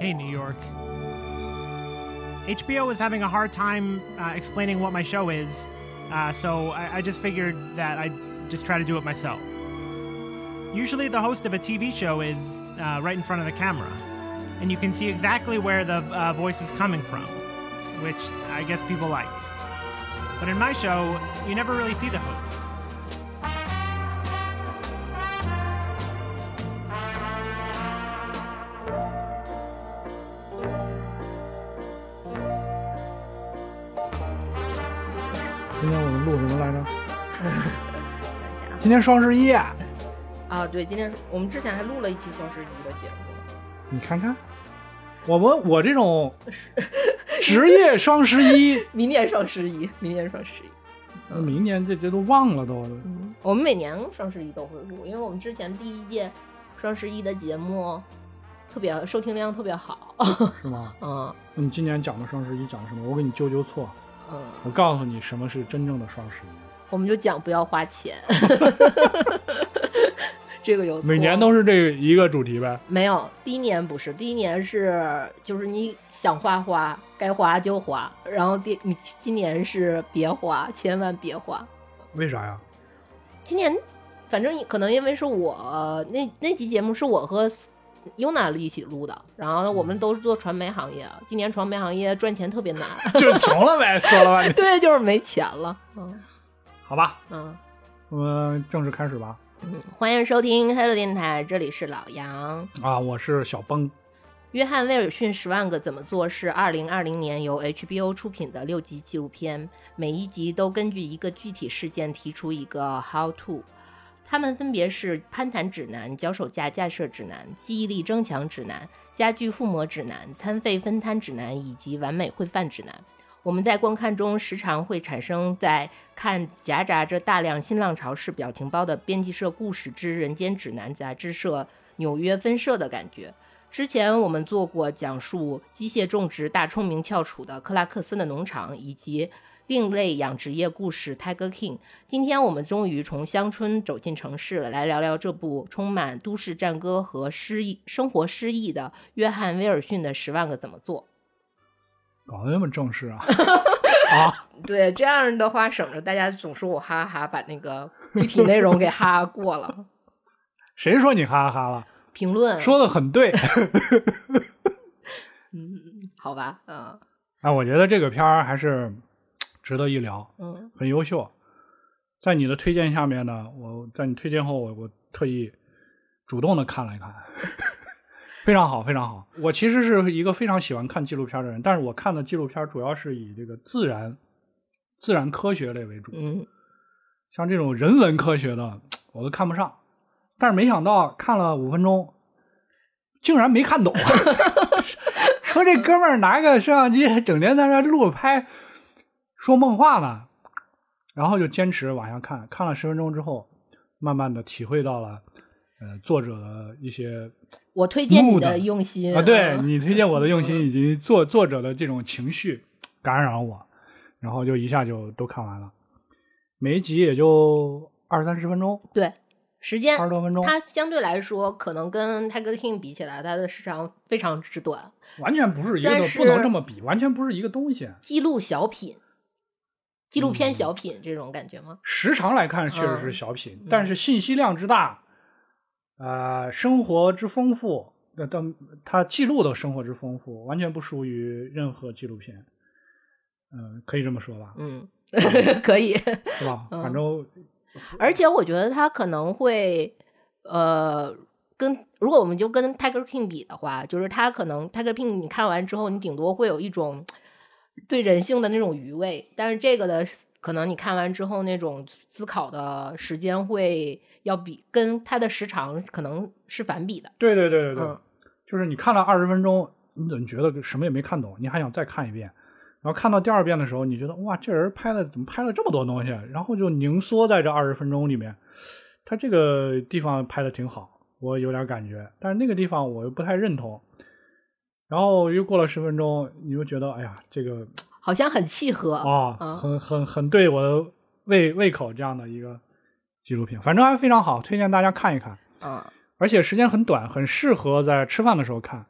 Hey, New York. HBO is having a hard time uh, explaining what my show is, uh, so I, I just figured that I'd just try to do it myself. Usually, the host of a TV show is uh, right in front of the camera, and you can see exactly where the uh, voice is coming from, which I guess people like. But in my show, you never really see the host. 今天双十一，啊，对，今天我们之前还录了一期双十一的节目，你看看，我们我这种 职业双十一，明年双十一，明年双十一。那明年这这都忘了都。嗯，我们每年双十一都会录，因为我们之前第一届双十一的节目特别收听量特别好。是吗？嗯那你今年讲的双十一讲的什么？我给你纠纠错，嗯，我告诉你什么是真正的双十一。我们就讲不要花钱。这个有每年都是这一个主题呗。没有，第一年不是，第一年是就是你想花花，该花就花，然后第你今年是别花，千万别花。为啥呀？今年反正可能因为是我那那期节目是我和 Yuna 一起录的，然后我们都是做传媒行业，今年传媒行业赚钱特别难，就是穷了呗，说了半天。对，就是没钱了。嗯好吧，嗯我们正式开始吧。嗯，欢迎收听 Hello 电台，这里是老杨。啊，我是小崩。约翰威尔逊《十万个怎么做》是二零二零年由 HBO 出品的六集纪录片，每一集都根据一个具体事件提出一个 How to。它们分别是攀谈指南、脚手架架设指南、记忆力增强指南、家具附魔指南、餐费分摊指南以及完美烩饭指南。我们在观看中时常会产生在看夹杂着大量新浪潮式表情包的编辑社故事之人间指南杂志社纽约分社的感觉。之前我们做过讲述机械种植大聪明翘楚的克拉克森的农场，以及另类养殖业故事《Tiger King》。今天我们终于从乡村走进城市，来聊聊这部充满都市战歌和诗意生活诗意的约翰威尔逊的《十万个怎么做》。搞得那么正式啊！啊，对，这样的话省着大家总说我哈哈哈把那个具体内容给哈哈过了。谁说你哈哈哈了？评论说的很对。嗯，好吧，嗯哎，我觉得这个片儿还是值得一聊，嗯很优秀。在你的推荐下面呢，我在你推荐后，我我特意主动的看了一看，非常好，非常好。我其实是一个非常喜欢看纪录片的人，但是我看的纪录片主要是以这个自然、自然科学类为主，嗯像这种人文科学的我都看不上。但是没想到看了五分钟，竟然没看懂。说这哥们儿拿个摄像机，整天在那录拍，说梦话呢，然后就坚持往下看，看了十分钟之后，慢慢的体会到了，呃，作者的一些我推荐你的用心啊，对嗯你推荐我的用心以及作作者的这种情绪感染我，然后就一下就都看完了，每一集也就二三十分钟，对，时间二十多分钟，它相对来说，可能跟 Tiger King 比起来，它的时长非常之短。完全不是一个不能这么比，完全不是一个东西。记录小品、纪录片嗯小品这种感觉吗？时长来看确实是小品，但是信息量之大，呃，生活之丰富，那但他记录的生活之丰富，完全不输于任何纪录片。嗯、可以这么说吧，嗯，可以。是吧？嗯反正而且我觉得他可能会，呃，跟如果我们就跟 Tiger King 比的话，就是他可能 Tiger King 你看完之后，你顶多会有一种对人性的那种余味，但是这个的可能你看完之后那种思考的时间会要比跟它的时长可能是反比的。对对对对对，嗯就是你看了二十分钟，你怎么觉得什么也没看懂？你还想再看一遍？然后看到第二遍的时候，你觉得哇，这人拍的怎么拍了这么多东西？然后就凝缩在这二十分钟里面，他这个地方拍的挺好，我有点感觉，但是那个地方我又不太认同。然后又过了十分钟，你又觉得哎呀，这个好像很契合啊，嗯很很很对我的胃胃口这样的一个纪录片，反正还非常好，推荐大家看一看。嗯而且时间很短，很适合在吃饭的时候看。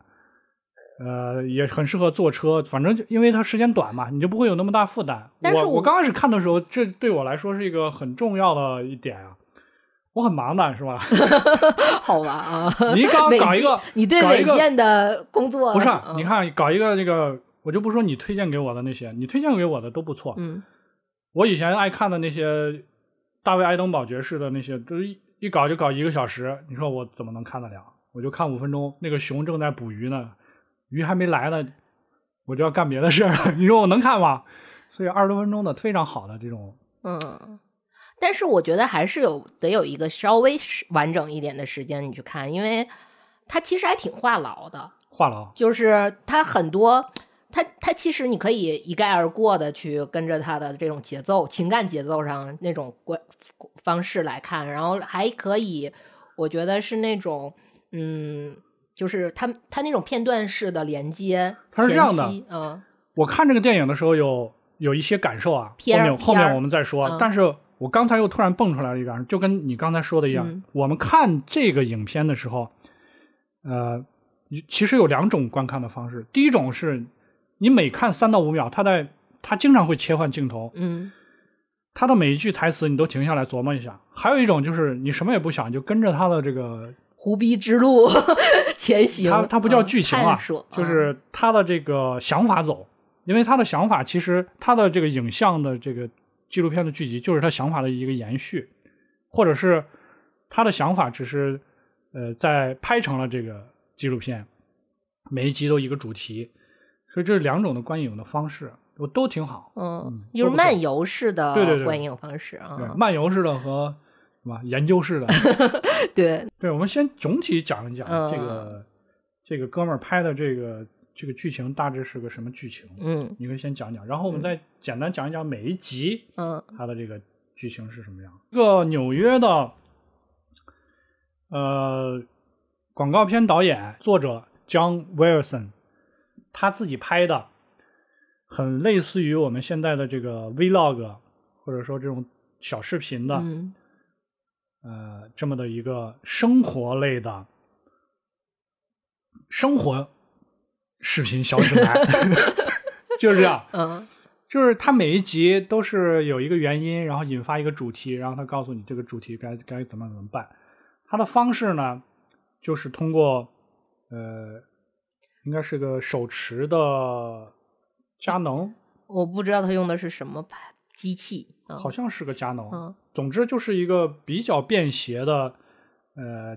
呃，也很适合坐车，反正就因为它时间短嘛，你就不会有那么大负担。我但是我刚开始看的时候，这对我来说是一个很重要的一点啊。我很忙的是吧？好吧啊，你刚搞一个，你对违建的工作不是你看搞一个那个，我就不说你推荐给我的那些，你推荐给我的都不错。嗯我以前爱看的那些大卫·爱登堡爵士的那些，都是一一搞就搞一个小时，你说我怎么能看得了？我就看五分钟，那个熊正在捕鱼呢，鱼还没来呢，我就要干别的事儿了。你说我能看吗？所以二十多分钟的非常好的这种，嗯，但是我觉得还是有得有一个稍微完整一点的时间你去看，因为它其实还挺话痨的，话痨。就是它很多。它它其实你可以一概而过的去跟着他的这种节奏、情感节奏上那种关方式来看，然后还可以，我觉得是那种嗯，就是他他那种片段式的连接，他是这样的嗯我看这个电影的时候有有一些感受啊，后面后面我们再说。嗯但是我刚才又突然蹦出来了一个，就跟你刚才说的一样，嗯我们看这个影片的时候，呃，其实有两种观看的方式。第一种是你每看三到五秒，他在他经常会切换镜头，嗯。他的每一句台词你都停下来琢磨一下。还有一种就是你什么也不想，就跟着他的这个胡逼之路 前行，他他不叫嗯剧情啊就是他的这个想法走，因为他的想法其实他的这个影像的这个纪录片的剧集就是他想法的一个延续，或者是他的想法只是呃在拍成了这个纪录片，每一集都一个主题，所以这是两种的观影的方式，我都挺好。嗯嗯，就是漫游式的对对对观影方式啊，对，漫游式的和什么研究式的，对，对，我们先总体讲一讲嗯这个、这个哥们儿拍的这个这个剧情大致是个什么剧情。嗯你可以先讲讲，然后我们再简单讲一讲每一集嗯它的这个剧情是什么样。一个纽约的呃广告片导演作者 John Wilson，他自己拍的，很类似于我们现在的这个 Vlog，或者说这种小视频的，嗯呃，这么的一个生活类的生活视频小指南，就是这样。嗯就是他每一集都是有一个原因，然后引发一个主题，然后他告诉你这个主题该该怎么怎么办。他的方式呢，就是通过呃，应该是个手持的佳能，我不知道他用的是什么牌机器，嗯好像是个佳能。嗯总之就是一个比较便携的呃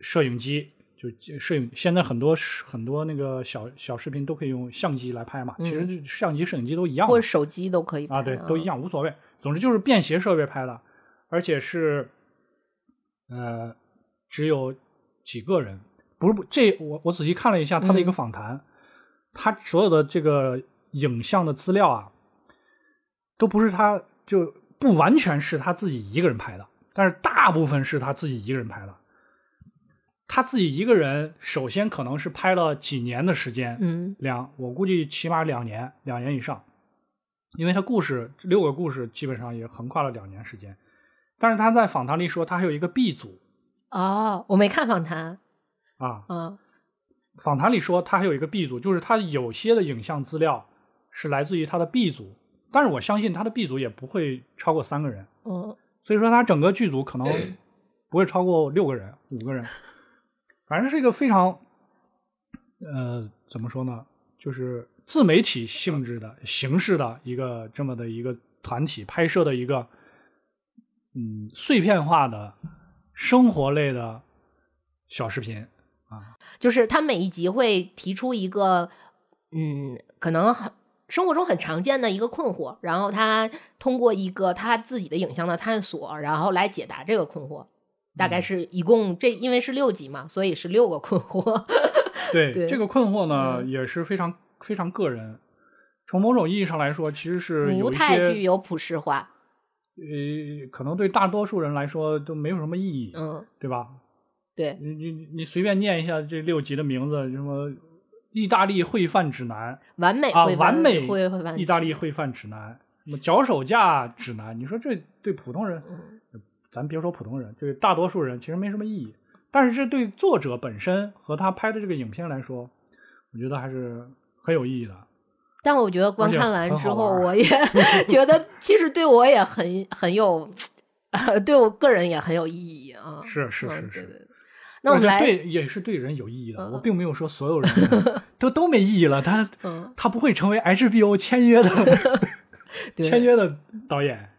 摄影机，就摄影。现在很多很多那个小小视频都可以用相机来拍嘛，其实就相机、摄影机都一样或者手机都可以啊，对，都一。样，无所谓。总之就是便携设备拍的，而且是呃只有几个人，不是不这我我仔细看了一下他的一个嗯访谈，他所有的这个影像的资料啊，都不是他就不完全是他自己一个人拍的，但是大部分是他自己一个人拍的。他自己一个人，首先可能是拍了几年的时间，嗯两，我估计起码两年，两年以上，因为他故事六个故事基本上也横跨了两年时间。但是他在访谈里说，他还有一个 B 组哦，我没看访谈，啊，嗯。访谈里说他还有一个 B 组，就是他有些的影像资料是来自于他的 B 组，但是我相信他的 B 组也不会超过三个人，嗯。所以说他整个剧组可能不会超过六个人、五个人，反正是一个非常，呃，怎么说呢，就是自媒体性质的形式的一个这么的一个团体拍摄的一个，嗯，碎片化的生活类的小视频啊，就是他每一集会提出一个，嗯，可能很生活中很常见的一个困惑，然后他通过一个他自己的影像的探索，然后来解答这个困惑。大概嗯是一共这因为是六集嘛，所以是六个困惑。对对这个困惑呢，嗯也是非常非常个人。从某种意义上来说，其实是有不太具有普世化。呃，可能对大多数人来说都没有什么意义，嗯，对吧？对，你你你随便念一下这六集的名字，什么意大利烩饭指南啊，完美啊完美意大利烩饭指南，什么脚手架指南，你说这对普通人，嗯咱别说普通人，对大多数人其实没什么意义。但是这对作者本身和他拍的这个影片来说，我我觉得还是很有意义的。但我觉得观看完之后，我也 觉得其实对我也很很有，对我个人也很有意义啊。是是嗯是是对对对那我们来，觉得对也是对人有意义的。嗯我并没有说所有人 都都没意义了，他嗯，他不会成为 HBO 签约的 签约的导演。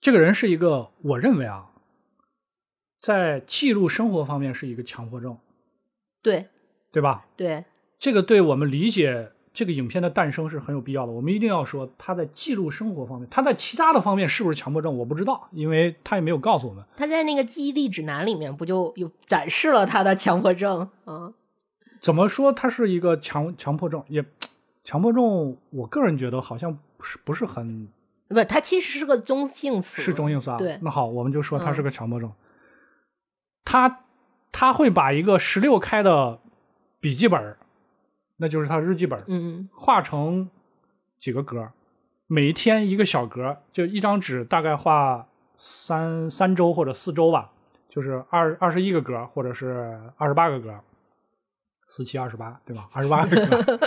这个人是一个，我认为啊，在记录生活方面是一个强迫症，对对吧？对，这个对我们理解这个影片的诞生是很有必要的。我们一定要说，他在记录生活方面，他在其他的方面是不是强迫症，我不知道，因为他也没有告诉我们。他在那个记忆力指南里面不就有展示了他的强迫症？啊 怎么说他是一个强强迫症？也强迫症，我个人觉得好像不是不是很不，它其实是个中性词，是中性词啊。对那好，我们就说他嗯是个强迫症。他他会把一个十六开的笔记本儿，那就是他的日记本儿，嗯画成几个格，每一天一个小格，就一张纸大概画三三周或者四周吧，就是二二十一个格，或者是二十八个格，四七二十八，对吧？二十八个格。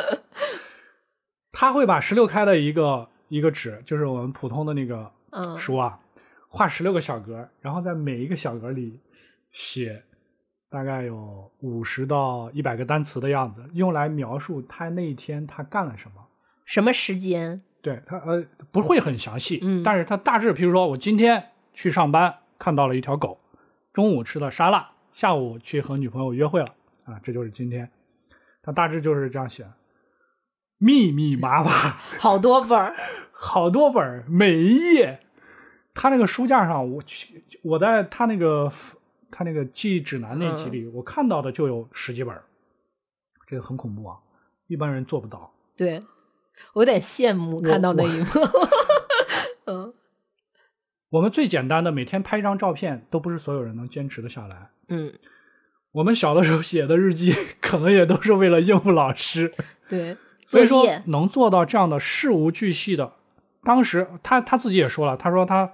他会把十六开的一个一个纸，就是我们普通的那个嗯书啊，画十六个小格，然后在每一个小格里写大概有五十到一百个单词的样子，用来描述他那一天他干了什么。什么时间？对他呃不会很详细，嗯但是他大致，比如说我今天去上班看到了一条狗，中午吃了沙拉，下午去和女朋友约会了啊，这就是今天。他大致就是这样写，密密麻麻，好多本儿，好多本儿，每一页，他那个书架上，我去我在他那个他那个记忆指南那集里，我看到的就有十几本，这个很恐怖啊，一般人做不到。对我有点羡慕看到那一幕。嗯我们最简单的每天拍一张照片，都不是所有人能坚持的下来。嗯，我们小的时候写的日记，可能也都是为了应付老师。对，所以说，能做到这样的事无巨细的，当时他他自己也说了，他说他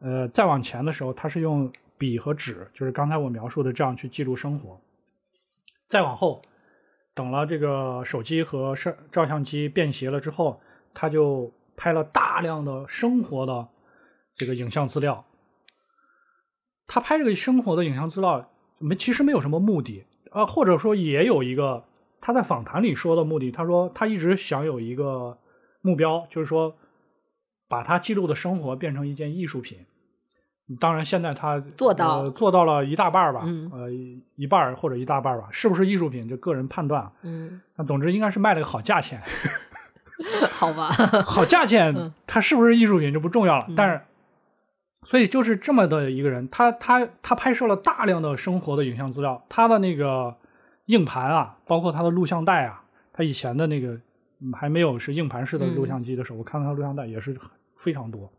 呃再往前的时候，他是用笔和纸，就是刚才我描述的这样去记录生活。再往后，等了这个手机和摄照相机便携了之后，他就拍了大量的生活的这个影像资料。他拍这个生活的影像资料没其实没有什么目的，呃，或者说也有一个他在访谈里说的目的。他说他一直想有一个目标，就是说把他记录的生活变成一件艺术品。当然，现在他做到呃做到了一大半儿吧，嗯呃，一一半儿或者一大半儿吧，是不是艺术品，就个人判断。嗯，那总之应该是卖了个好价钱，好吧，好价钱嗯，它是不是艺术品就不重要了。嗯但是，所以就是这么的一个人，他他他拍摄了大量的生活的影像资料，他的那个硬盘啊，包括他的录像带啊，他以前的那个嗯还没有是硬盘式的录像机的时候，我看到他录像带也是非常多。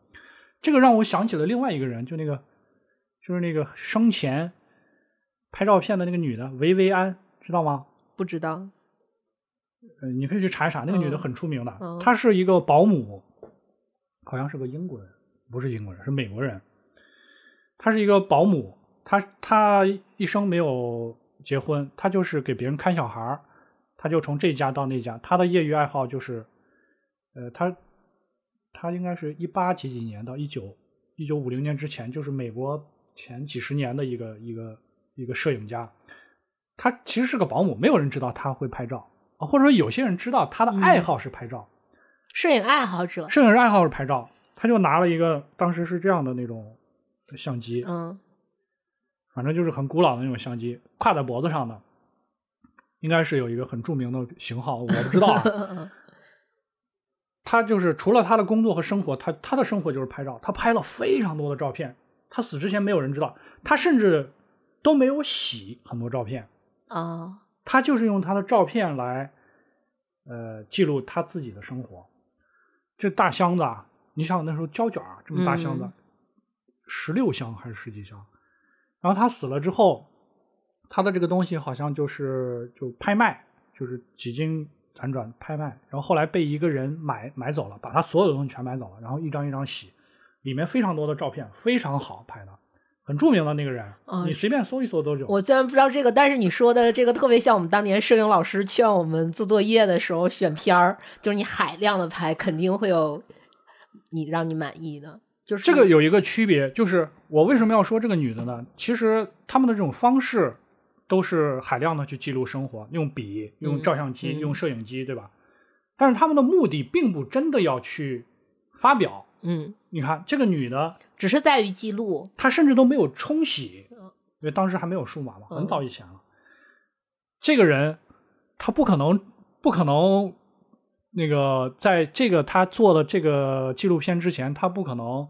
这个让我想起了另外一个人，就那个就是那个生前拍照片的那个女的维维安，知道吗？不知道，呃，你可以去查一查，那个女的嗯很出名的，嗯她是一个保姆，好像是个英国人，不是英国人，是美国人。她是一个保姆，她她一生没有结婚，她就是给别人看小孩儿，她就从这家到那家。她的业余爱好就是，呃，她她应该是一八几几年到一九一九五零年之前，就是美国前几十年的一个一个一个摄影家。他其实是个保姆，没有人知道他会拍照啊，或者说有些人知道他的爱好是拍照，摄影爱好者，摄影爱好是拍照，他就拿了一个当时是这样的那种相机，嗯。反正就是很古老的那种相机，挎在脖子上的，应该是有一个很著名的型号，我不知道啊。他就是除了他的工作和生活，他他的生活就是拍照，他拍了非常多的照片。他死之前没有人知道，他甚至都没有洗很多照片，哦，他就是用他的照片来，呃，记录他自己的生活。这大箱子啊，你想那时候胶卷啊，这么大箱子嗯，十六、箱还是十几箱？然后他死了之后，他的这个东西好像就是就拍卖，就是几经辗转拍卖，然后后来被一个人买买走了，把他所有的东西全买走了，然后一张一张洗，里面非常多的照片，非常好拍的，很著名的那个人，嗯你随便搜一搜都有。我虽然不知道这个，但是你说的这个特别像我们当年摄影老师劝我们做作业的时候选片儿，就是你海量的拍，肯定会有你让你满意的。就是这个有一个区别，就是我为什么要说这个女的呢？其实他们的这种方式都是海量的去记录生活，用笔、用照相机、嗯用摄影机，对吧？但是他们的目的并不真的要去发表。嗯，你看这个女的，只是在于记录。她甚至都没有冲洗，因为当时还没有数码嘛，嗯很早以前了。这个人，他不可能，不可能，那个在这个他做的这个纪录片之前，他不可能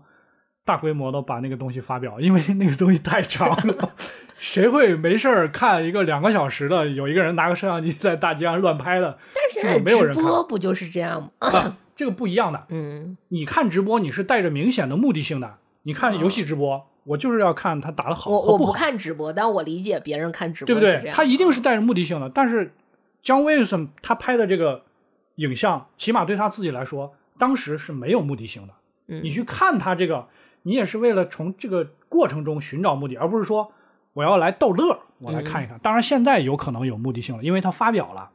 大规模的把那个东西发表，因为那个东西太长了。谁会没事儿看一个两个小时的，有一个人拿个摄像机在大街上乱拍的？但是现在这个没有人直播不就是这样吗？啊，这个不一样的。嗯你看直播，你是带着明显的目的性的。你看游戏直播，我就是要看他打的好我我不。看直播，但我理解别人看直播对不对？他一定是带着目的性的。但是姜威森他拍的这个影像，起码对他自己来说，当时是没有目的性的。嗯你去看他这个，你也是为了从这个过程中寻找目的，而不是说我要来逗乐，我来看一看。当然，现在有可能有目的性了，因为他发表了。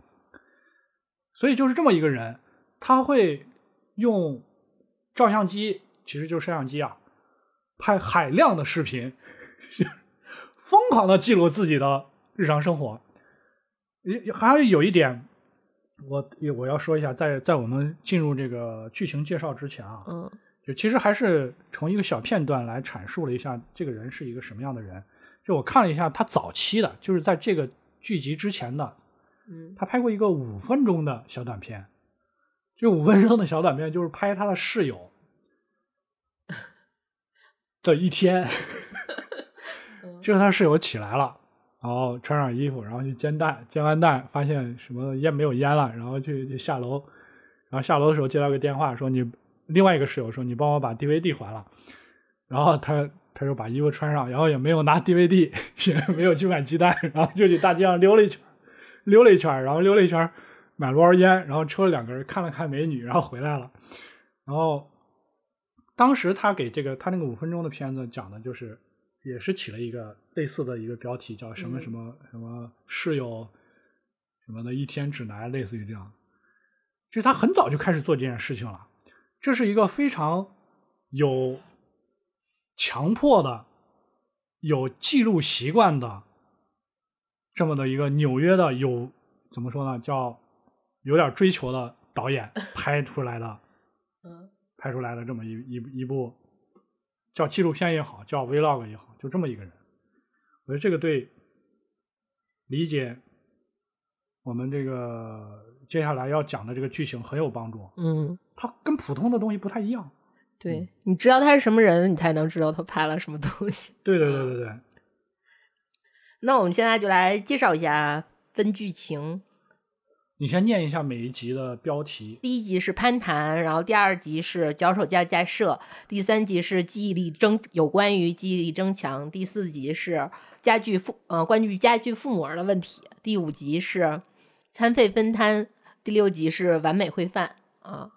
所以就是这么一个人，他会用照相机，其实就是摄像机啊，拍海量的视频，疯狂的记录自己的日常生活。也还有有一点，我我要说一下，在在我们进入这个剧情介绍之前啊，嗯就其实还是从一个小片段来阐述了一下这个人是一个什么样的人。就我看了一下他早期的，就是在这个剧集之前的，嗯他拍过一个五分钟的小短片。这五分钟的小短片就是拍他的室友 的一天，就是他室友起来了，然后穿上衣服，然后去煎蛋，煎完蛋发现什么烟没有烟了，然后去去下楼，然后下楼的时候接到个电话说你另外一个室友说你帮我把 DVD 还了，然后他他就把衣服穿上，然后也没有拿 DVD，也没有去买鸡蛋，然后就去大街上溜了一圈，溜了一圈，然后溜了一圈，买了包烟，然后抽了两根，看了看美女，然后回来了，然后当时他给这个他那个五分钟的片子讲的就是。也是起了一个类似的一个标题，叫什么嗯什么什么室友什么的一天指南，类似于这样。就是他很早就开始做这件事情了，这是一个非常有强迫的、有记录习惯的这么的一个纽约的有怎么说呢，叫有点追求的导演 拍出来的，嗯拍出来的这么一一一部叫纪录片也好，叫 vlog 也好，就这么一个人，我觉得这个对理解我们这个接下来要讲的这个剧情很有帮助。嗯，它跟普通的东西不太一样。对，你知道他是什么人，你才能知道他拍了什么东西。对对对对对，那我们现在就来介绍一下分剧情。你先念一下每一集的标题。第一集是攀谈，然后第二集是脚手架架设，第三集是记忆力增有关于记忆力增强，第四集是家具父呃关于家具父母儿的问题，第五集是餐费分摊，第六集是完美烩饭啊。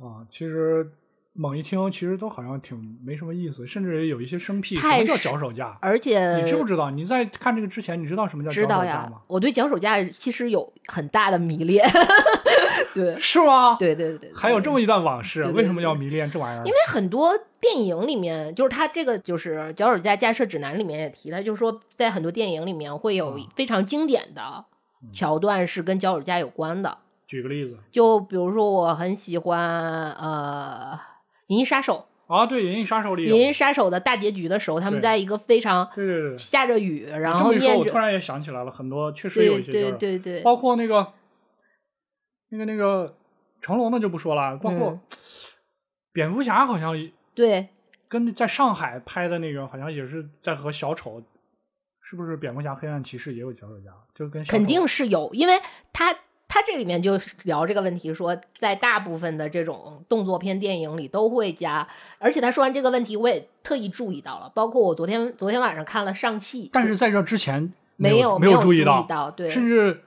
啊，其实猛一听，其实都好像挺没什么意思，甚至有一些生僻。什么叫脚手架？而且你知不知道？你在看这个之前，你知道什么叫脚手架吗？，我对脚手架其实有很大的迷恋。对是吗？对对对对，还有这么一段往事，对对为什么要迷恋这玩意儿？因为很多电影里面，就是它这个就是脚手架架设指南里面也提到，就是说在很多电影里面会有嗯非常经典的桥段是跟脚手架有关的。举个例子就比如说，我很喜欢呃《银翼杀手啊，对，《银翼杀手》》，里《。银翼杀手》的大结局的时候，他们在一个非常对对对，下着雨，然你这么一说，后突然也想起来了，很多确实有对对一些就是对对，包括那个那个那个成龙的就不说了，包括嗯蝙蝠侠好像对跟在上海拍的那个，好像也是在和小丑，是不是蝙蝠侠黑暗骑士也有脚手架？就跟小肯定是有，因为他他这里面就聊这个问题，说在大部分的这种动作片电影里都会加，而且他说完这个问题，我也特意注意到了，包括我昨天昨天晚上看了上汽，但是在这之前没有没有注有意到，对，甚至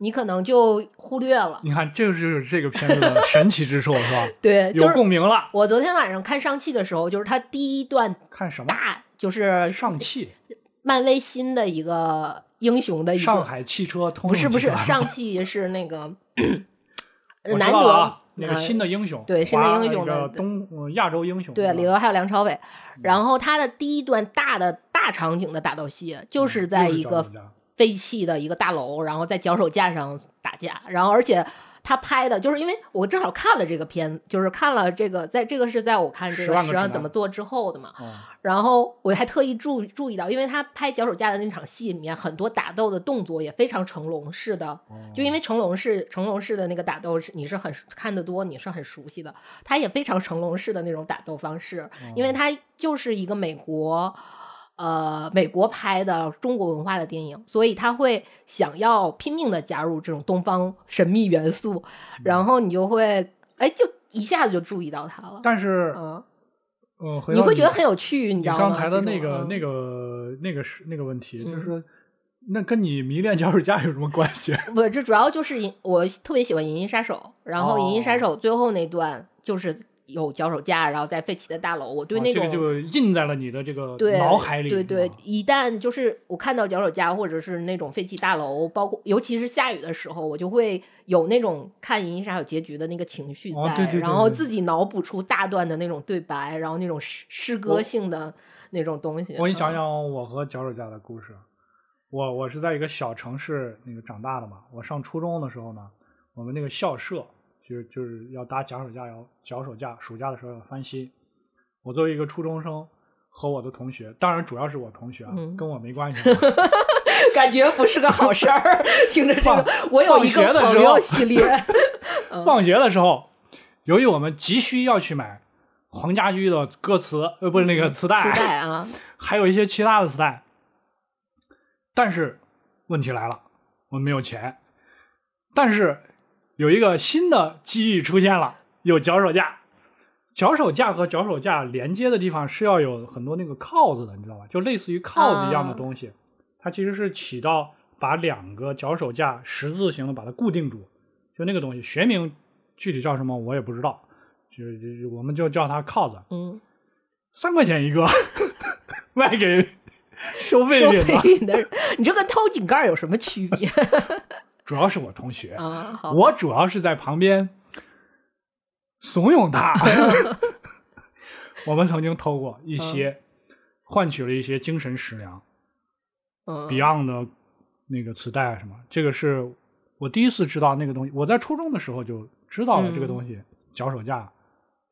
你可能就忽略了，你看，这个就是这个片子的 神奇之处，是吧？对，就有共鸣了。我昨天晚上看上汽的时候，就是他第一段看什么？大就是上汽，漫威新的一个英雄的一个上海汽车通不是不是上汽是那个 我知南德、道了啊，那个呃新的英雄，对新的英雄的东呃亚洲英雄，对，里头还有梁朝伟。然后他的第一段大的大场景的打斗戏，就是在一个废弃的一个大楼，然后在脚手架上打架，然后而且他拍的就是因为我正好看了这个片，就是看了这个，在这个是在我看这个十万怎么做之后的嘛，哦然后我还特意注注意到，因为他拍脚手架的那场戏里面，很多打斗的动作也非常成龙式的，哦就因为成龙式成龙式的那个打斗是你是很看得多，你是很熟悉的，他也非常成龙式的那种打斗方式，因为他就是一个美国。呃，美国拍的中国文化的电影，所以他会想要拼命的加入这种东方神秘元素，然后你就会，哎，就一下子就注意到他了。但是嗯，呃，你会觉得很有趣，你你知道吗？刚才的那个嗯那个那个是那个问题，就嗯是那跟你迷恋脚手架有什么关系？不，这主要就是银，我特别喜欢《银翼杀手》，然后《银翼杀哦手》最后那段就是有脚手架，然后在废弃的大楼，我对那种、哦这个就印在了你的这个对脑海里。对对一旦就是我看到脚手架或者是那种废弃大楼，包括尤其是下雨的时候，我就会有那种看《银翼杀手》结局的那个情绪在，哦对对对然后自己脑补出大段的那种对白，然后那种诗诗歌性的那种东西。我给你讲嗯讲我和脚手架的故事。我我是在一个小城市那个长大的嘛。我上初中的时候呢，我们那个校舍就是就是要搭脚手架，要脚手架，暑假的时候要翻新。我作为一个初中生，和我的同学，当然主要是我同学啊，嗯跟我没关系 啊。感觉不是个好事儿。听着这个，我有一个朋友系列，嗯放学的时候，由于我们急需要去买黄家驹的歌词，呃，不是那个磁带，磁带啊，还有一些其他的磁带。但是问题来了，我们没有钱。但是有一个新的机遇出现了，有脚手架。脚手架和脚手架连接的地方是要有很多那个铐子的，你知道吧？就类似于铐子一样的东西，它其实是起到把两个脚手架十字形的把它固定住，就那个东西，学名具体叫什么我也不知道，就是就我们就叫它铐子。嗯，三块钱一个，卖给收废收品的。废品的人，你这跟偷井盖有什么区别主要是我同学，啊？我主要是在旁边怂恿他。我们曾经偷过一些，换取了一些精神食粮、嗯 Beyond 的那个磁带啊什么。这个是我第一次知道那个东西，我在初中的时候就知道了这个东西，脚手架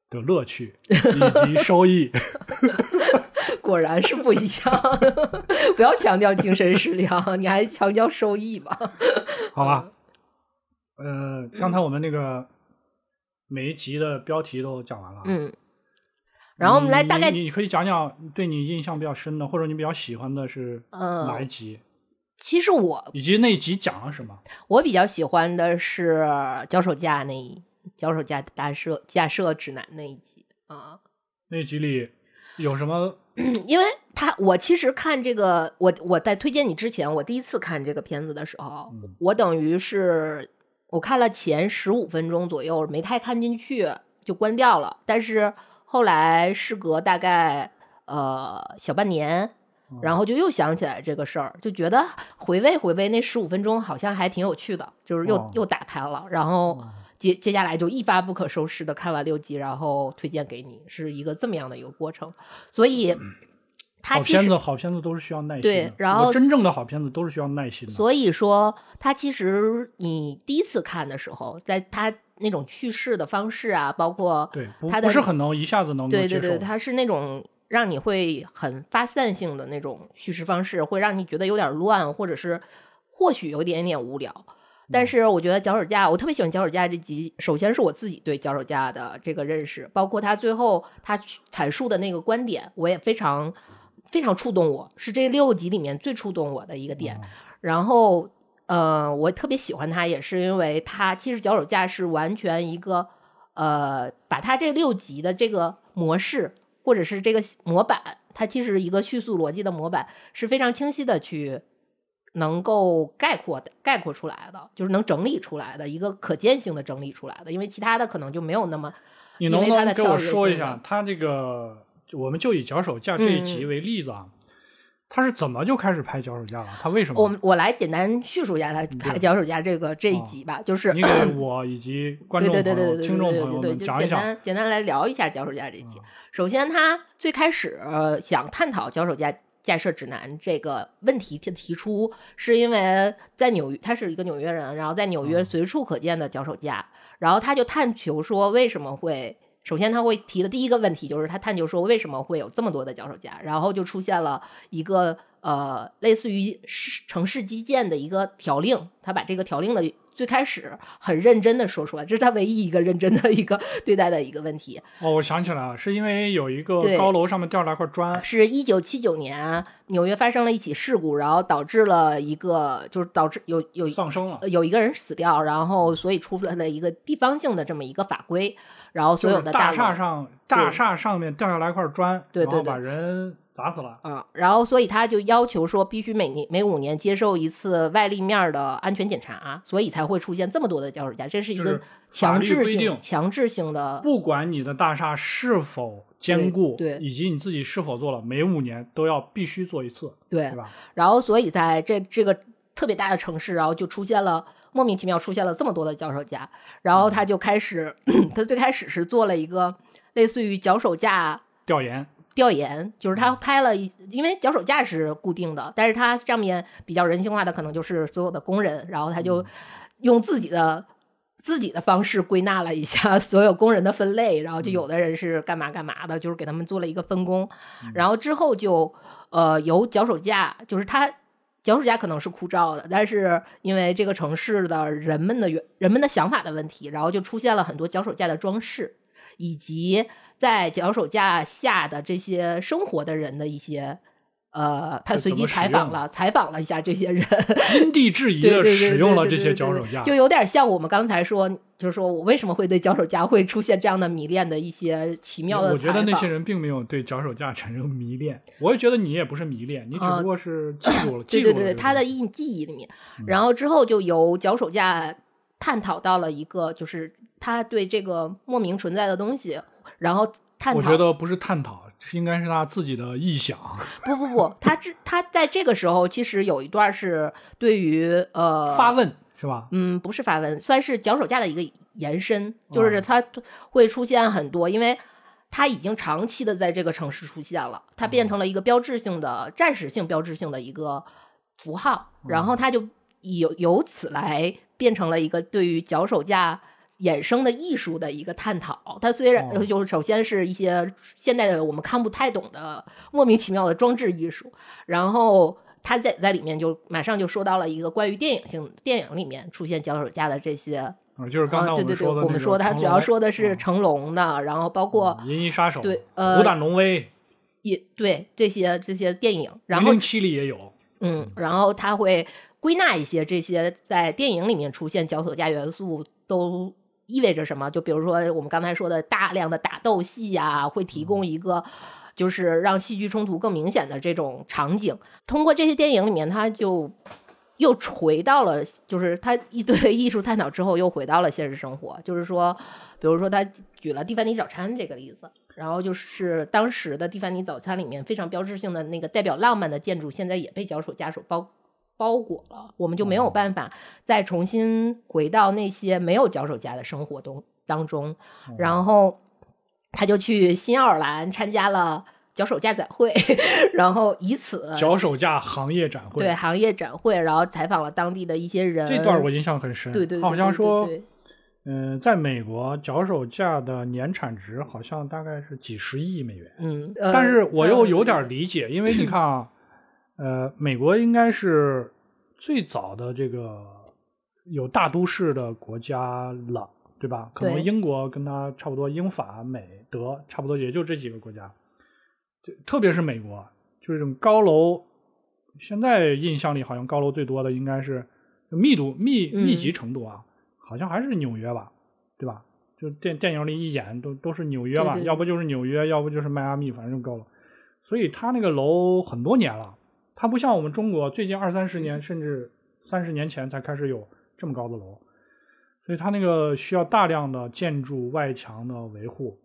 的乐趣以及收益。果然是不一样。不要强调精神食粮，你还强调收益吧？好吧，呃，刚才我们那个每一集的标题都讲完了，嗯，然后我们来大概你，你可以讲讲对你印象比较深的，或者你比较喜欢的是呃哪一集，其实我以及那一集讲了什么？我比较喜欢的是脚手架那一脚手架搭设架设指南那一集啊。那集里有什么？因为他，我其实看这个，我我在推荐你之前，我第一次看这个片子的时候，嗯我等于是我看了前十五分钟左右，没太看进去，就关掉了。但是后来事隔大概呃小半年，然后就又想起来这个事儿，就觉得回味回味那十五分钟好像还挺有趣的，就是又、哦又打开了，然后哦接接下来就一发不可收拾的看完六集，然后推荐给你，是一个这么样的一个过程。所以它其实好片子，好片子都是需要耐心的。对然后真正的好片子都是需要耐心的。所以说，它其实你第一次看的时候，在它那种叙事的方式啊，包括对，不它的不是很能一下子能。对对对，它是那种让你会很发散性的那种叙事方式，会让你觉得有点乱，或者是或许有一点点无聊。但嗯是我觉得脚手架，我特别喜欢脚手架这集。首先是我自己对脚手架的这个认识，包括他最后他阐述的那个观点，我也非常非常触动我，是这六集里面最触动我的一个点。嗯然后，呃，我特别喜欢他，也是因为他其实脚手架是完全一个，呃，把他这六集的这个模式或者是这个模板，它其实一个叙述逻辑的模板是非常清晰的去能够概括的概括出来的，就是能整理出来的一个可见性的整理出来的，因为其他的可能就没有那么你能不能给我说一下，他这个我们就以脚手架这一集嗯为例子啊，他是怎么就开始拍脚手架了？他为什么？我我来简单叙述一下他拍脚手架这个这一集吧，就是你给我以及观众对朋友、听众朋友对对对，就简们讲一讲。单简单来聊一下脚手架这一集嗯。首先，他最开始、呃想探讨脚手架架设指南这个问题提提出，是因为在纽约，他是一个纽约人，然后在纽约嗯随处可见的脚手架，然后他就探求说为什么会。首先，他会提的第一个问题就是他探究说为什么会有这么多的脚手架，然后就出现了一个呃类似于市城市基建的一个条令，他把这个条令的最开始很认真的说出来，这是他唯一一个认真的一个对待的一个问题。哦，我想起来了，是因为有一个对高楼上面掉下来块砖，是一九七九年纽约发生了一起事故，然后导致了一个就是导致有有丧生了呃。有一个人死掉，然后所以出来了一个地方性的这么一个法规，然后所有的就是大厦上，大厦上面掉下来块砖，对对把人砸死了。啊，然后所以他就要求说，必须每年每五年接受一次外立面的安全检查，所以才会出现这么多的脚手架，这是一个强制性、强制性的。不管你的大厦是否坚固，对对以及你自己是否做了，每五年都要必须做一次，对对吧？然后所以在这这个特别大的城市，然后就出现了莫名其妙出现了这么多的脚手架，然后他就开始，他最开始是做了一个类似于脚手架调研，调研，就是他拍了一，因为脚手架是固定的，但是它上面比较人性化的可能就是所有的工人，然后他就用自己的自己的方式归纳了一下 所有工人的分类，然后就有的人是干嘛干嘛的，就是给他们做了一个分工，然后之后就呃由脚手架，就是他。脚手架可能是枯燥的，但是因为这个城市的人们的原人们的想法的问题，然后就出现了很多脚手架的装饰，以及在脚手架下的这些生活的人的一些，呃，他随机采访了采访了一下这些人，因地制宜的使用了这些脚手架，就有点像我们刚才说，就是说我为什么会对脚手架会出现这样的迷恋的一些奇妙的我觉得那些人并没有对脚手架产生迷恋，我也觉得你也不是迷恋，你只啊不过是记住了，记对对对，他的印记忆里面，嗯。然后之后就由脚手架探讨到了一个，就是他对这个莫名存在的东西，然后探讨。我觉得不是探讨，是应该是他自己的臆想。不不不，他这他在这个时候其实有一段是对于呃发问是吧？嗯，不是发问，算是脚手架的一个延伸，就哦是他会出现很多，因为他已经长期的在这个城市出现了，他变成了一个标志性的、暂时性标志性的一个符号，然后他就由由此来变成了一个对于脚手架。衍生的艺术的一个探讨，它虽然哦就是首先是一些现代的我们看不太懂的莫名其妙的装置艺术，然后他在在里面就马上就说到了一个关于电影性电影里面出现脚手架的这些，啊，就是刚才啊，对对对，们说的、我们说，他主要说的是成龙的，然后包括《银翼杀手》对呃虎胆龙威，也对这些这些电影，然后零零七里也有。嗯，然后他会归纳一些这些在电影里面出现脚手架元素都意味着什么。就比如说我们刚才说的大量的打斗戏呀、会提供一个就是让戏剧冲突更明显的这种场景。通过这些电影里面，他就又回到了，就是他一堆艺术探讨之后，又回到了现实生活。就是说，比如说他举了蒂凡尼早餐这个例子。然后就是当时的蒂凡尼早餐里面非常标志性的那个代表浪漫的建筑，现在也被脚手架手包包裹了，我们就没有办法再重新回到那些没有脚手架的生活中当中。然后他就去新奥尔兰参加了脚手架展会，然后以此脚手架行业展会，对行业展会，然后采访了当地的一些人。这段我印象很深。对对好像说，嗯、在美国脚手架的年产值好像大概是几十亿美元。嗯，呃但是我又有点嗯理解，因为你看啊，呃，美国应该是最早的这个有大都市的国家了，对吧？可能英国跟它差不多，英法美德差不多，也就这几个国家。就特别是美国，就是这种高楼，现在印象里好像高楼最多的应该是密度密嗯密集程度啊，好像还是纽约吧，对吧？就电电影里一演都都是纽约吧，对对对要不就是纽约，要不就是迈阿密，反正就高楼。所以它那个楼很多年了，它不像我们中国最近二三十年甚至三十年前才开始有这么高的楼，所以它那个需要大量的建筑外墙的维护。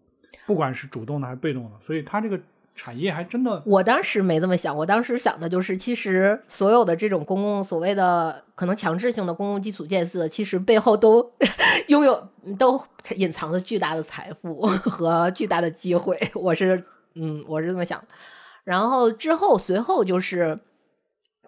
不管是主动的还是被动的，所以它这个产业还真的我当时没这么想，我当时想的就是，其实所有的这种公共所谓的可能强制性的公共基础建设，其实背后都 拥有都隐藏着巨大的财富和巨大的机会。我是嗯，我是这么想。然后之后随后就是，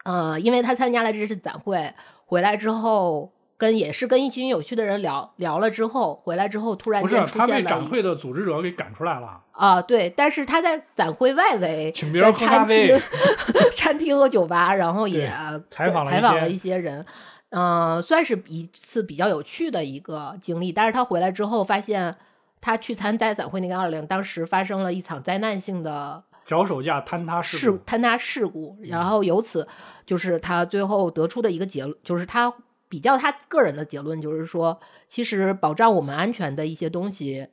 呃，因为他参加了这次展会，回来之后跟也是跟一群有趣的人聊聊了之后，回来之后突然不是间出他被现了被展会的组织者给赶出来了。啊，对，但是他在展会外围请别人喝咖餐啡厅、餐厅和酒吧，然后也采访了采访了一些人，嗯、算是一次比较有趣的一个经历。但是他回来之后发现，他去参加展会那个二零，当时发生了一场灾难性的脚手架坍塌事事故，坍塌事故，然后由此就是他最后得出的一个结论，就是他比较他个人的结论，就是说，其实保障我们安全的一些东西，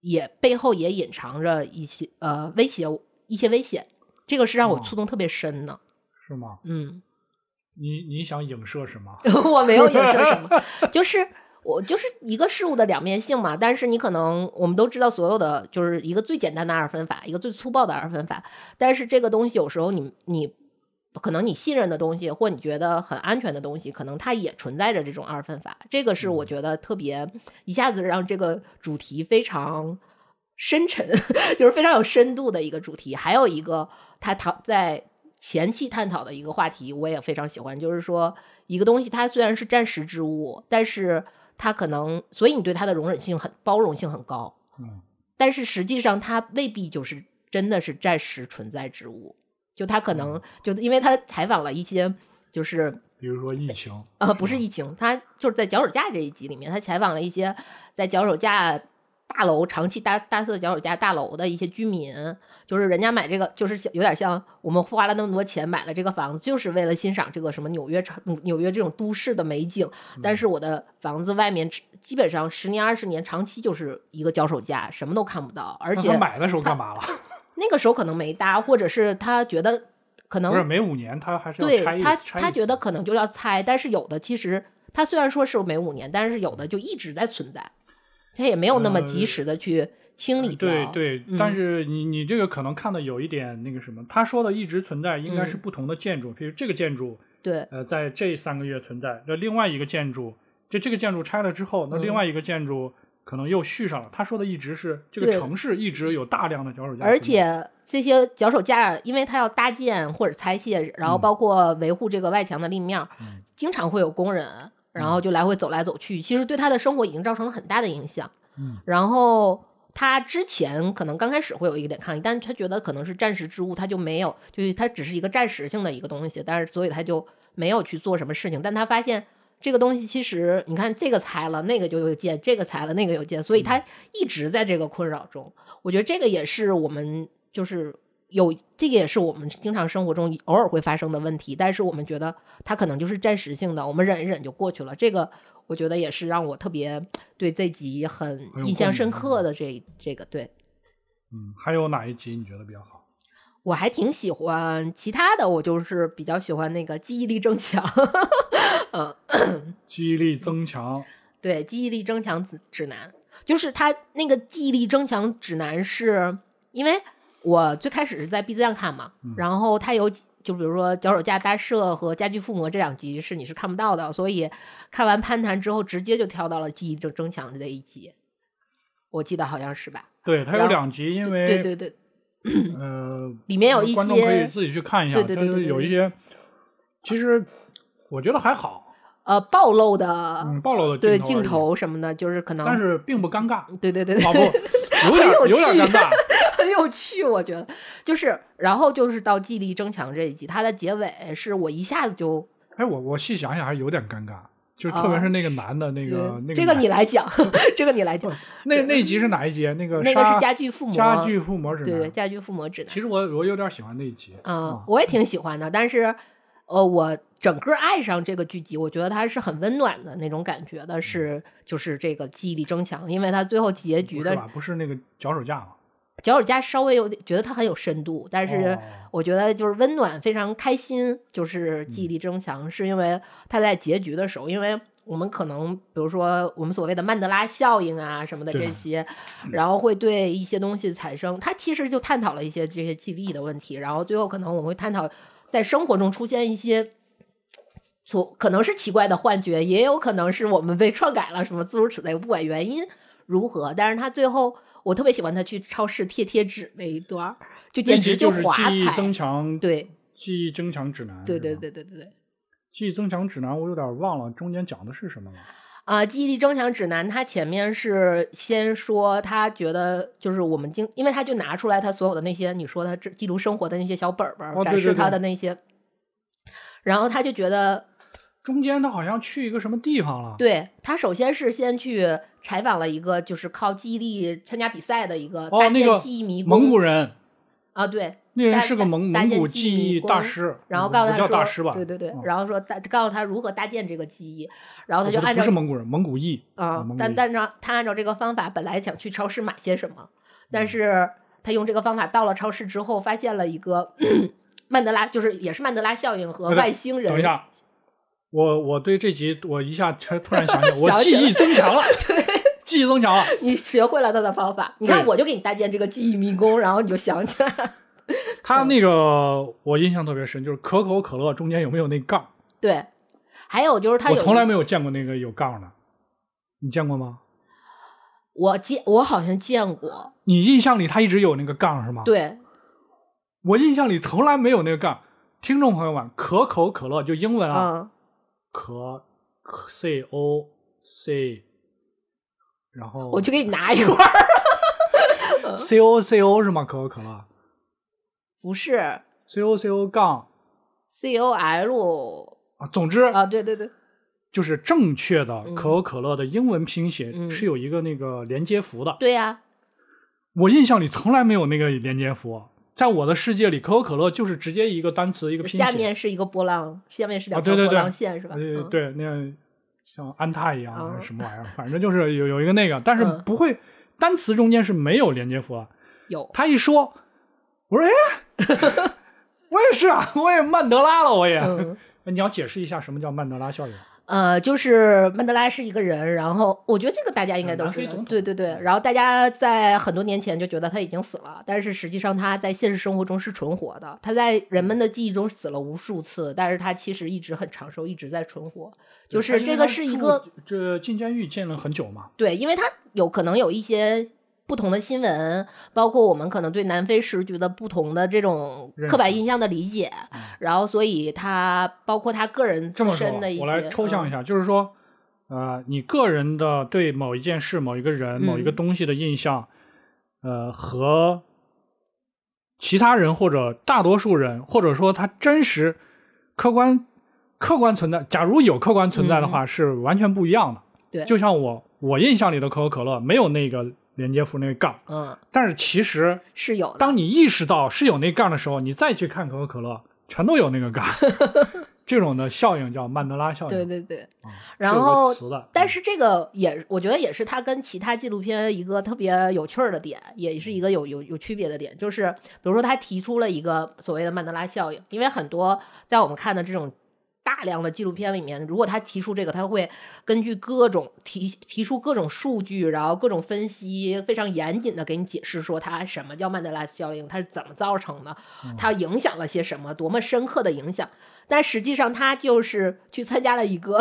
也背后也隐藏着一些呃威胁一些危险，这个是让我哦触动特别深的。是吗？嗯，你你想影射什么？我没有影射什么，就是我就是一个事物的两面性嘛。但是你可能我们都知道，所有的就是一个最简单的二分法，一个最粗暴的二分法。但是这个东西有时候你你可能你信任的东西，或你觉得很安全的东西，可能它也存在着这种二分法。这个是我觉得特别一下子让这个主题非常。深沉，就是非常有深度的一个主题。还有一个，他讨在前期探讨的一个话题，我也非常喜欢，就是说一个东西它虽然是暂时之物，但是它可能，所以你对他的容忍性很包容性很高，嗯，但是实际上他未必就是真的是暂时存在之物，就他可能就因为他采访了一些就是比如说疫情，呃，不是疫情，他就是在脚手架这一集里面，他采访了一些在脚手架大楼长期搭搭设脚手架大楼的一些居民，就是人家买这个，就是有点像我们花了那么多钱买了这个房子，就是为了欣赏这个什么纽约城纽约这种都市的美景，但是我的房子外面基本上十年二十年长期就是一个脚手架，什么都看不到，而且他买的时候干嘛了？那个时候可能没搭，或者是他觉得可能不是每五年他还是要对拆一他，他觉得可能就要拆，但是有的其实他虽然说是每五年，但是有的就一直在存在，他也没有那么及时的去清理掉。呃对对，嗯。但是你你这个可能看的有一点那个什么，他说的一直存在，应该是嗯。不同的建筑，比如这个建筑，对。呃，在这三个月存在，那另外一个建筑，就这个建筑拆了之后，那嗯。另外一个建筑可能又续上了。他说的一直是这个城市一直有大量的脚手架，而且这些脚手架，因为它要搭建或者拆卸，然后包括维护这个外墙的立面，嗯。经常会有工人，然后就来回走来走去，其实对他的生活已经造成了很大的影响。嗯然后他之前可能刚开始会有一点抗议，但是他觉得可能是暂时之物，他就没有，就是他只是一个暂时性的一个东西，但是所以他就没有去做什么事情。但他发现这个东西其实，你看这个拆了，那个就有建，这个拆了，那个有建，所以他一直在这个困扰中。我觉得这个也是我们就是有这个也是我们经常生活中偶尔会发生的问题，但是我们觉得它可能就是暂时性的，我们忍一忍就过去了。这个我觉得也是让我特别对这集很印象深刻的这这个对。嗯，还有哪一集你觉得比较好？我还挺喜欢其他的，我就是比较喜欢那个记忆力增强，嗯，记忆力增强，对，记忆力增强指指南，就是它那个记忆力增强指南是，因为我最开始是在 B 站看嘛，然后它有几就比如说脚手架搭设和家居附魔这两集是你是看不到的，所以看完攀谈之后，直接就跳到了记忆争争强这一集，我记得好像是吧？对，它有两集，因为对对对，呃，里面有一观众可以自己去看一下，对对对对对有一些，其实我觉得还好，呃暴露的、嗯，暴露的对镜镜而已，头什么的，就是可能但是并不尴尬，对对对对啊不，有点有有点尴尬，很有趣，我觉得就是，然后就是到记忆力增强这一集，它的结尾是我一下子就，哎，我我细想想还是有点尴尬，就特别是那个男的那个那个这个你来讲，这个你来讲，那那集是哪一集？那个那个是家具附魔，家具附魔指南对，家具附魔指南，其实我我有点喜欢那一集，嗯啊，我也挺喜欢的，但是。呃，我整个爱上这个剧集，我觉得它是很温暖的那种感觉的，是就是这个记忆力增强，因为它最后结局的不是吧？不是那个脚手架吗？脚手架稍微有点觉得它很有深度，但是哦。我觉得就是温暖，非常开心，就是记忆力增强，是因为它在结局的时候，因为我们可能比如说我们所谓的曼德拉效应啊什么的这些，然后会对一些东西产生，它其实就探讨了一些这些记忆力的问题，然后最后可能我们会探讨在生活中出现一些。所可能是奇怪的幻觉，也有可能是我们被篡改了什么诸如此类，不管原因如何，但是他最后我特别喜欢他去超市贴贴纸那一段儿，就简直就是华记忆增。强，对记忆增强指南，对对，对对对对。记忆增强指南我有点忘了中间讲的是什么了。啊、记忆力增强指南，他前面是先说他觉得就是我们经，因为他就拿出来他所有的那些你说他这记录生活的那些小本本儿，哦对展示他的那些，然后他就觉得中间他好像去一个什么地方了，对他首先是先去采访了一个就是靠记忆力参加比赛的一个哦，搭建那个记忆迷宫、蒙古人，啊，对，那人是个蒙蒙古搭记忆大师，然后告诉他说，叫大师吧？对对对，嗯。然后说搭告诉他如何搭建这个记忆，然后他就按照不是蒙古人，蒙古裔啊但但照他按照这个方法，本来想去超市买些什么，嗯。但是他用这个方法到了超市之后，发现了一个 曼德拉，就是也是曼德拉效应和外星人。等一下，我我对这集我一下突突然想起来，我 记忆增强了，对记忆增强了。你学会了他的方法，你看我就给你搭建这个记忆迷宫，然后你就想起来。他那个我印象特别深，就是可口可乐中间有没有那杠？对，还有就是他有我从来没有见过那个有杠的，你见过吗？我见我好像见过，你印象里他一直有那个杠是吗？，对我印象里从来没有那个杠。听众朋友们，可口可乐就英文啊，嗯可可 C O C，然后我去给你拿一块儿，C O C O 是吗？可口可乐 不是。C O C O 杠。C O L 啊，总之啊，对对对，就是正确的嗯可口可乐的英文拼写嗯是有一个那个连接符的。对呀、我印象里从来没有那个连接符，在我的世界里，可口可乐就是直接一个单词一个拼写。下面是一个波浪，下面是两啊对对对条波浪线是吧？对对嗯对，那样像安踏一样嗯什么玩意儿，反正就是有有一个那个，但是嗯不会单词中间是没有连接符的。有他一说，我说哎，我也是啊，我也曼德拉了，我也。嗯 你要解释一下什么叫曼德拉效应？呃，就是曼德拉是一个人，然后我觉得这个大家应该都知道南非总，统对对对。然后大家在很多年前就觉得他已经死了，但是实际上他在现实生活中是存活的。他在人们的记忆中死了无数次，但是他其实一直很长寿，一直在存活。就是这个是一个这进监狱进了很久嘛，对，因为他有可能有一些不同的新闻，包括我们可能对南非时局的不同的这种刻板印象的理解，然后所以他包括他个人自这么说身的一，些，我来抽象一嗯。下，就是说，呃，你个人的对某一件事、某一个人、嗯。某一个东西的印象，呃，和其他人或者大多数人，或者说他真实、客观、客观存在，假如有客观存在的话，是完全不一样的。嗯对。就像我我印象里的可口可乐没有那个连接符那个杠，嗯但是其实是有。当你意识到是有那杠的时候，你再去看可口可乐，全都有那个杠。这种的效应叫曼德拉效应。对对对，然后但是这个也，我觉得也是它跟其他纪录片一个特别有趣儿的点，也是一个有有有区别的点，就是比如说他提出了一个所谓的曼德拉效应，因为很多在我们看的这种大量的纪录片里面，如果他提出这个，他会根据各种提提出各种数据，然后各种分析，非常严谨的给你解释说它什么叫曼德拉效应，它是怎么造成的，它影响了些什么，多么深刻的影响。但实际上，他就是去参加了一个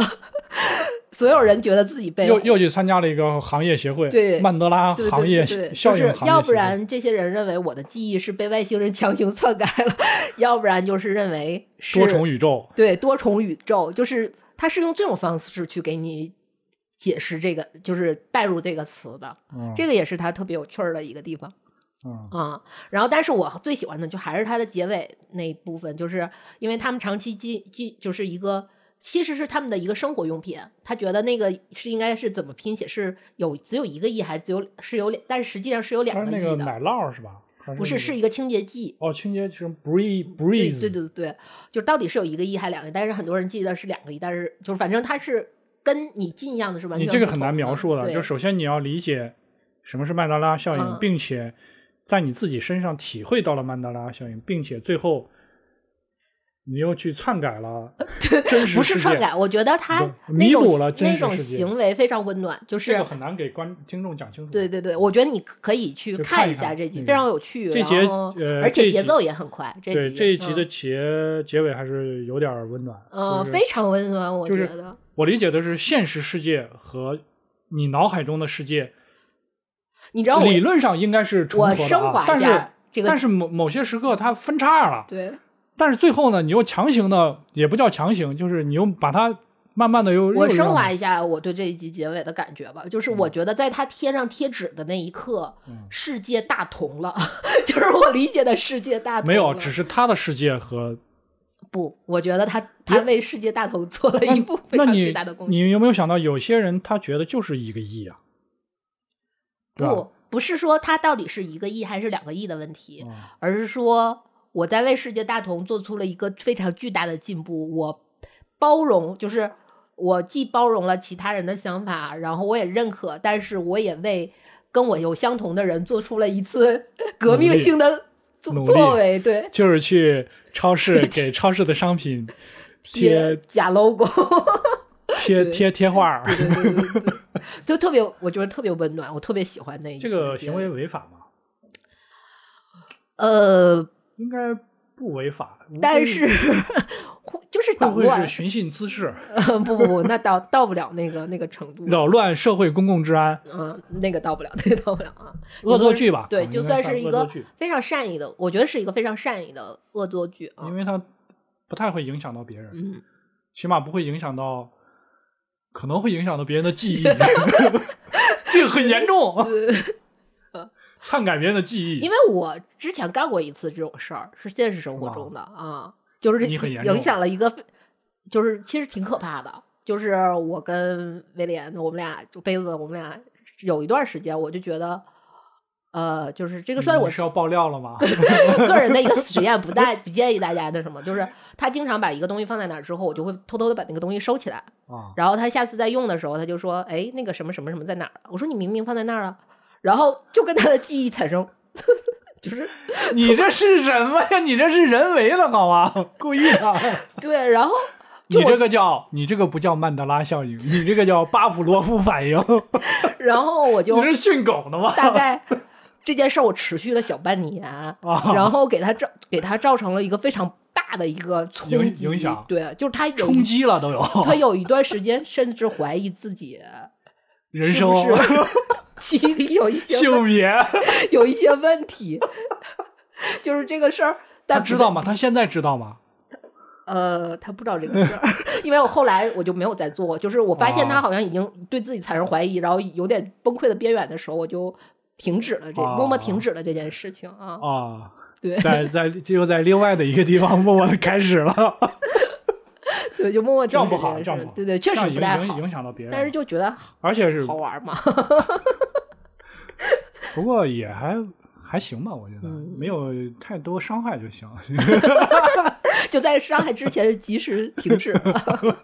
所有人觉得自己被又又去参加了一个行业协会，对曼德拉行业效应就是要不然这些人认为我的记忆是被外星人强行篡改了，要不然就是认为是多重宇宙，对多重宇宙，就是他是用这种方式去给你解释这个，就是带入这个词的，嗯这个也是他特别有趣儿的一个地方。嗯啊、然后但是我最喜欢的就还是它的结尾那一部分，就是因为他们长期记记就是一个。其实是他们的一个生活用品，他觉得那个是应该是怎么拼写，是有只有一个亿还是只有是有两，但是实际上是有两个亿的，是那个奶酪是吧？还不是是一个清洁剂。哦，清洁是 breathe breathe 对对对，就到底是有一个亿还是两个亿，但是很多人记得是两个亿，但是就是反正它是跟你进一样的是完全你这个很难描述的。就首先你要理解什么是曼德拉效应，嗯并且在你自己身上体会到了曼德拉效应，并且最后你又去篡改了 真实不是篡改，我觉得他弥补了真那种行为非常温暖，就是这个很难给观听众讲清楚。对对对，我觉得你可以去看看一下这集，那个非常有趣。这节而且节奏也很快。这对集这一集的嗯结结尾还是有点温暖。呃就是非常温暖，我就是觉得。我理解的是现实世界和你脑海中的世界，你知道我理论上应该是重合的、啊、我升华但是一下这个但是某某些时刻它分叉了，对但是最后呢，你又强行的，也不叫强行，就是你又把它慢慢的又我升华一下我对这一集结尾的感觉吧，就是我觉得在他贴上贴纸的那一刻，嗯世界大同了，就是我理解的世界大同。没有，只是他的世界和不，我觉得他他为世界大同做了一步非常巨大的贡献。你有没有想到，有些人他觉得就是一个亿啊？不，不是说它到底是一个亿还是两个亿的问题，嗯。而是说我在为世界大同做出了一个非常巨大的进步。我包容，就是我既包容了其他人的想法，然后我也认可，但是我也为跟我有相同的人做出了一次 革命性的作作为，对，就是去超市 给超市的商品贴假 logo，贴贴贴画儿，对对对对对，就特别，我觉得特别温暖，我特别喜欢那一这个行为违法吗？呃，应该不违法，但是就是会捣乱不会是，寻衅滋事，不不不，那到到不了那个那个程度。扰乱社会公共治安？嗯，那个到不了，那个到不了啊。恶作剧吧？对，啊就算算是一个恶作剧非常善意的，我觉得是一个非常善意的恶作剧啊因。为它不太会影响到别人，嗯，起码不会影响到，可能会影响到别人的记忆，这个很严重，篡改别人的记忆。因为我之前干过一次这种事儿，是现实生活中的啊，就是影响了一个，就是其实挺可怕的。就是我跟威廉，我们俩就杯子，我们俩有一段时间，我就觉得，呃，就是这个算我你是要爆料了吗？个人的一个实验，不带不建议大家那什么，就是他经常把一个东西放在哪儿之后，我就会偷偷的把那个东西收起来，啊，然后他下次再用的时候，他就说，哎，那个什么什么什么在哪儿？我说你明明放在那儿了，然后就跟他的记忆产生，就是 你这是什么呀？你这是人为的好吗？故意的。对，然后你这个叫你这个不叫曼德拉效应，你这个叫巴甫洛夫反应。然后我就你是训狗的吗？大概这件事儿我持续了小半年，啊然后给他造给他造成了一个非常大的一个冲击影响对，就是他冲击了都有他有一段时间甚至怀疑自己 人生是不是 记忆里有一些性别。有一些问题，就是这个事儿，他知道吗？他现在知道吗？呃，他不知道这个事儿，因为我后来我就没有再做，就是我发现他啊好像已经对自己产生怀疑，然后有点崩溃的边缘的时候，我就停止了这啊默默停止了这件事情啊。啊，对在在又在另外的一个地方默默的开始了，对，就默默停止这样不好，件这样不好。对对，确实不太好影响到别人。但是就觉得而且是好玩嘛。不过也还还行吧，我觉得、嗯没有太多伤害就行。就在伤害之前及时停止了。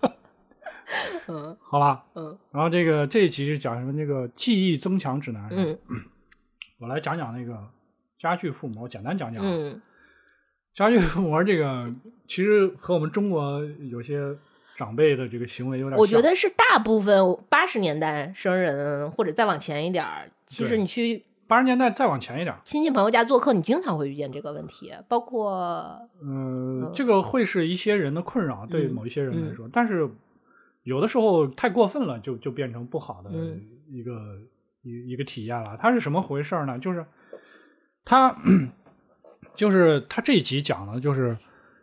嗯好吧，嗯然后这个这一集是讲什么？这个记忆增强指南。嗯我来讲讲那个家具附魔，简单讲讲。嗯家具附魔这个其实和我们中国有些长辈的这个行为有点像。我觉得是大部分八十年代生人或者再往前一点儿，其实你去八十年代再往前一点，亲戚朋友家做客，你经常会遇见这个问题，包括呃，这个会是一些人的困扰，对嗯某一些人来说，但是有的时候太过分了，就就变成不好的嗯一个、一一个体验了。它是什么回事呢？就是它 就是它这一集讲的，就是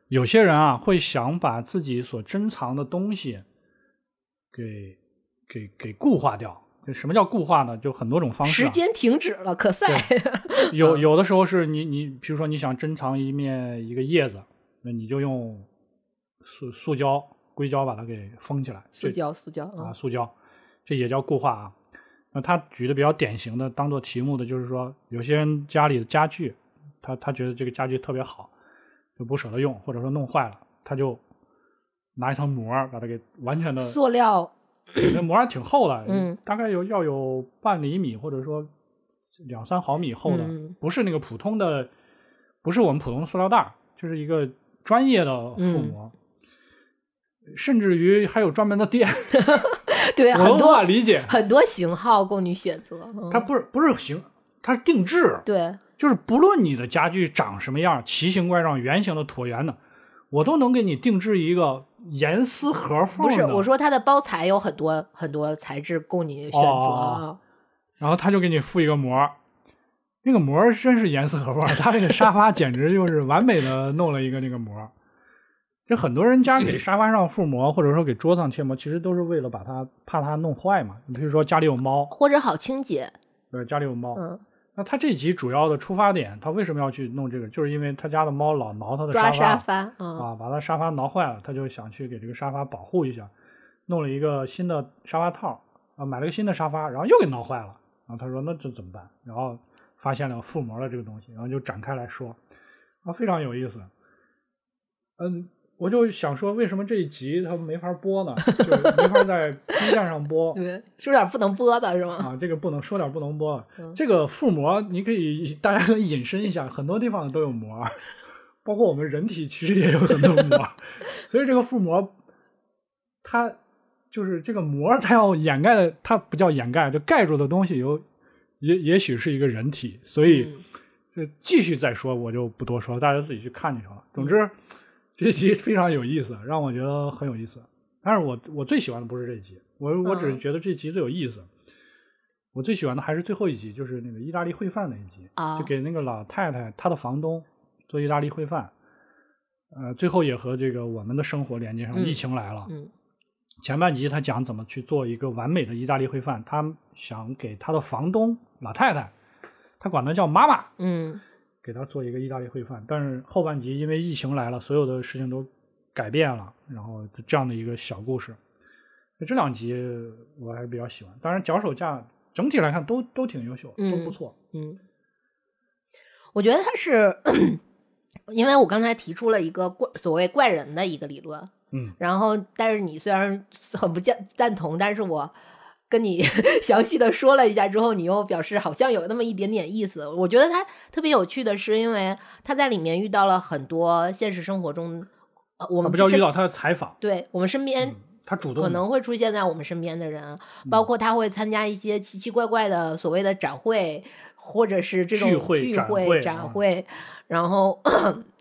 有些人啊会想把自己所珍藏的东西给给给固化掉。就什么叫固化呢？就很多种方式、啊。时间停止了，可赛。有有的时候是你你，比如说你想珍藏一面一个叶子，那你就用塑塑胶、硅胶把它给封起来。塑胶塑胶啊，塑胶，这也叫固化啊。那他举的比较典型的，当做题目的就是说，有些人家里的家具，他他觉得这个家具特别好，就不舍得用，或者说弄坏了，他就拿一层膜把它给完全的塑料那膜还挺厚的，嗯，大概有要有半厘米或者说两三毫米厚的，嗯不是那个普通的，不是我们普通的塑料袋，就是一个专业的附魔，甚至于还有专门的店，对，很多法理解。很多型号供你选择。嗯它不是不是型，它是定制，对，就是不论你的家具长什么样，奇形怪状、圆形的、椭圆的，我都能给你定制一个严丝合缝的。不是我说它的包材有很多很多材质供你选择哦啊。然后他就给你附一个膜，那个膜真是严丝合缝，他这个沙发简直就是完美的弄了一个那个膜儿。就很多人家给沙发上覆膜，或者说给桌子上贴膜，其实都是为了把它怕它弄坏嘛。你比如说家里有猫，或者好清洁，对，家里有猫，嗯，那他这集主要的出发点，他为什么要去弄这个？就是因为他家的猫老挠他的抓沙沙发，嗯，啊，把他沙发挠坏了，他就想去给这个沙发保护一下，弄了一个新的沙发套啊，买了个新的沙发，然后又给挠坏了。然后他说那这怎么办？然后发现了覆膜的这个东西，然后就展开来说，啊，非常有意思。嗯，我就想说，为什么这一集它没法播呢？就是没法在 B 站上播。对，说点不能播的是吗？啊，这个不能说点不能播。嗯这个腹膜，你可以大家可以引申一下，很多地方都有膜，包括我们人体其实也有很多膜，所以这个腹膜，它就是这个膜，它要掩盖的，它不叫掩盖，就盖住的东西有，也也许是一个人体，所以嗯就继续再说，我就不多说了，大家自己去看就行了。总之，这集非常有意思，让我觉得很有意思。但是我我最喜欢的不是这集，我我只是嗯觉得这集最有意思。我最喜欢的还是最后一集，就是那个意大利烩饭那一集，啊就给那个老太太她的房东做意大利烩饭。呃，最后也和这个我们的生活连接上，嗯疫情来了。嗯前半集他讲怎么去做一个完美的意大利烩饭，他想给他的房东老太太，他管她叫妈妈，嗯给他做一个意大利烩饭。但是后半集因为疫情来了，所有的事情都改变了，然后就这样的一个小故事。这两集我还是比较喜欢，当然脚手架整体来看都都挺优秀，都嗯不错。嗯，我觉得他是，因为我刚才提出了一个怪所谓怪人的一个理论，嗯，然后但是你虽然很不赞赞同，但是我跟你 详细的说了一下之后，你又表示好像有那么一点点意思。我觉得他特别有趣的是，因为他在里面遇到了很多现实生活中，呃我他们身不叫遇到他的采访，对我们身边嗯，他主动可能会出现在我们身边的人，嗯包括他会参加一些奇奇怪怪的所谓的展会，或者是这种聚会聚展会展啊会，然后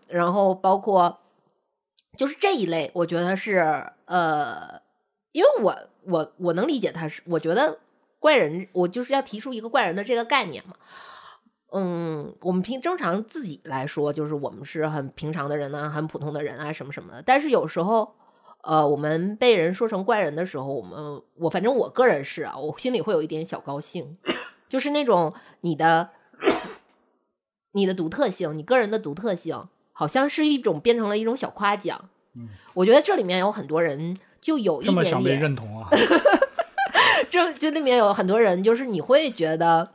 然后包括就是这一类，我觉得是呃，因为我我我能理解他是，我觉得怪人，我就是要提出一个怪人的这个概念嘛。嗯，我们平正常自己来说，就是我们是很平常的人啊，很普通的人啊，什么什么的。但是有时候，呃，我们被人说成怪人的时候，我们我反正我个人是啊，我心里会有一点小高兴，就是那种你的你的独特性，你个人的独特性，好像是一种变成了一种小夸奖。嗯，我觉得这里面有很多人就有一点这么想被点，认同啊。这就里面有很多人，就是你会觉得，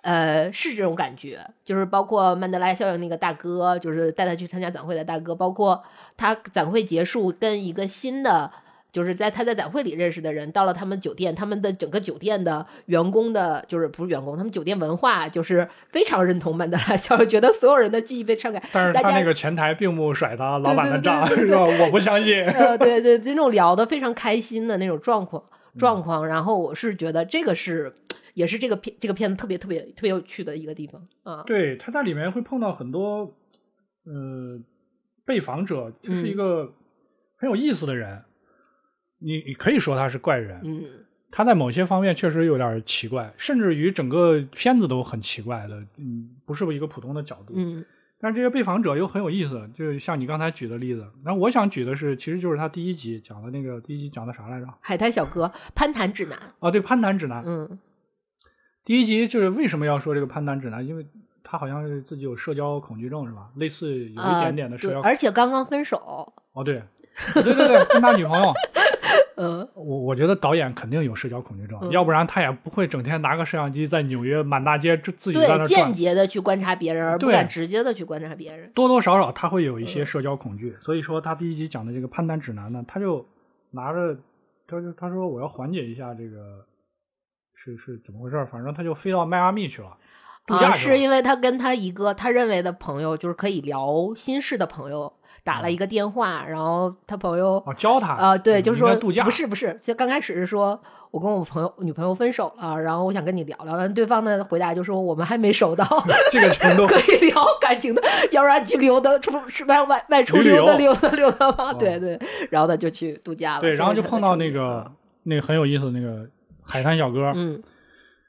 呃，是这种感觉，就是包括曼德拉效应那个大哥，就是带他去参加展会的大哥，包括他展会结束跟一个新的。就是在他在展会里认识的人，到了他们酒店，他们的整个酒店的员工的，就是不是员工，他们酒店文化就是非常认同曼德拉效应，觉得所有人的记忆被篡改。但是他那个前台并不甩他老板的账？我不相信。呃，对对，那种聊得非常开心的那种状况嗯状况。然后我是觉得这个是，也是这个片这个片子特别特别特别有趣的一个地方啊。对，他在里面会碰到很多，呃，被访者，就是一嗯个很有意思的人。你你可以说他是怪人，嗯他在某些方面确实有点奇怪，甚至于整个片子都很奇怪的，嗯，不是一个普通的角度。嗯但是这些被访者又很有意思，就像你刚才举的例子。然后我想举的是，其实就是他第一集讲的那个，第一集讲的啥来着？海滩小哥攀谈指南，啊，对，攀谈指南。嗯第一集就是为什么要说这个攀谈指南？因为他好像是自己有社交恐惧症，是吧？类似有一啊点点的社对，交。而且刚刚分手，哦，对，对对对，跟他女朋友。嗯我我觉得导演肯定有社交恐惧症，嗯要不然他也不会整天拿个摄像机在纽约满大街自自己在那对，间。接的去观察别人，而不敢直接的去观察别人。多多少少他会有一嗯些社交恐惧，所以说他第一集讲的这个判断指南呢，他就拿着，他就他说我要缓解一下这个是是怎么回事，反正他就飞到迈阿密去了，啊，是因为他跟他一个他认为的朋友，就是可以聊心事的朋友打了一个电话，然后他朋友哦，教他啊，对，就是说度假不是不是，就刚开始是说我跟我朋友女朋友分手了，然后我想跟你聊聊，但对方的回答就说我们还没熟到 这个程度可以聊感情的，要不然去溜达出是外外外出旅溜达游溜达溜达吧，哦对对，然后他就去度假了，对，然后就碰到那个那个很有意思的那个海滩小哥，嗯，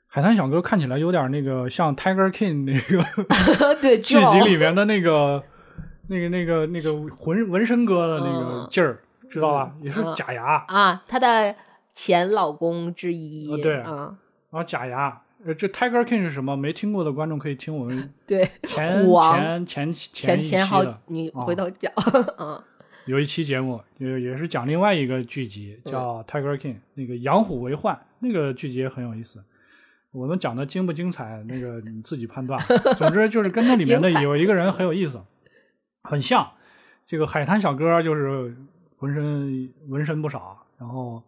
海滩小哥看起来有点那个像 Tiger King 那个 对，剧集里面的那个那个那个那个浑纹身哥的那个嗯劲儿，知道吧？也是嗯假牙，啊，她的前老公之一，呃对啊，然后假牙。呃，这 Tiger King 是什么？没听过的观众可以听我们 对，前虎王前前前一期前好的，你啊回头讲，嗯有一期节目，也也是讲另外一个剧集，嗯叫《Tiger King》，那个养虎为患，那个剧集也很有意思。我们讲的精不精彩，那个你自己判断。总之就是跟那里面的有一个人很有意思，很像这个海滩小哥，就是浑身纹身不少，然后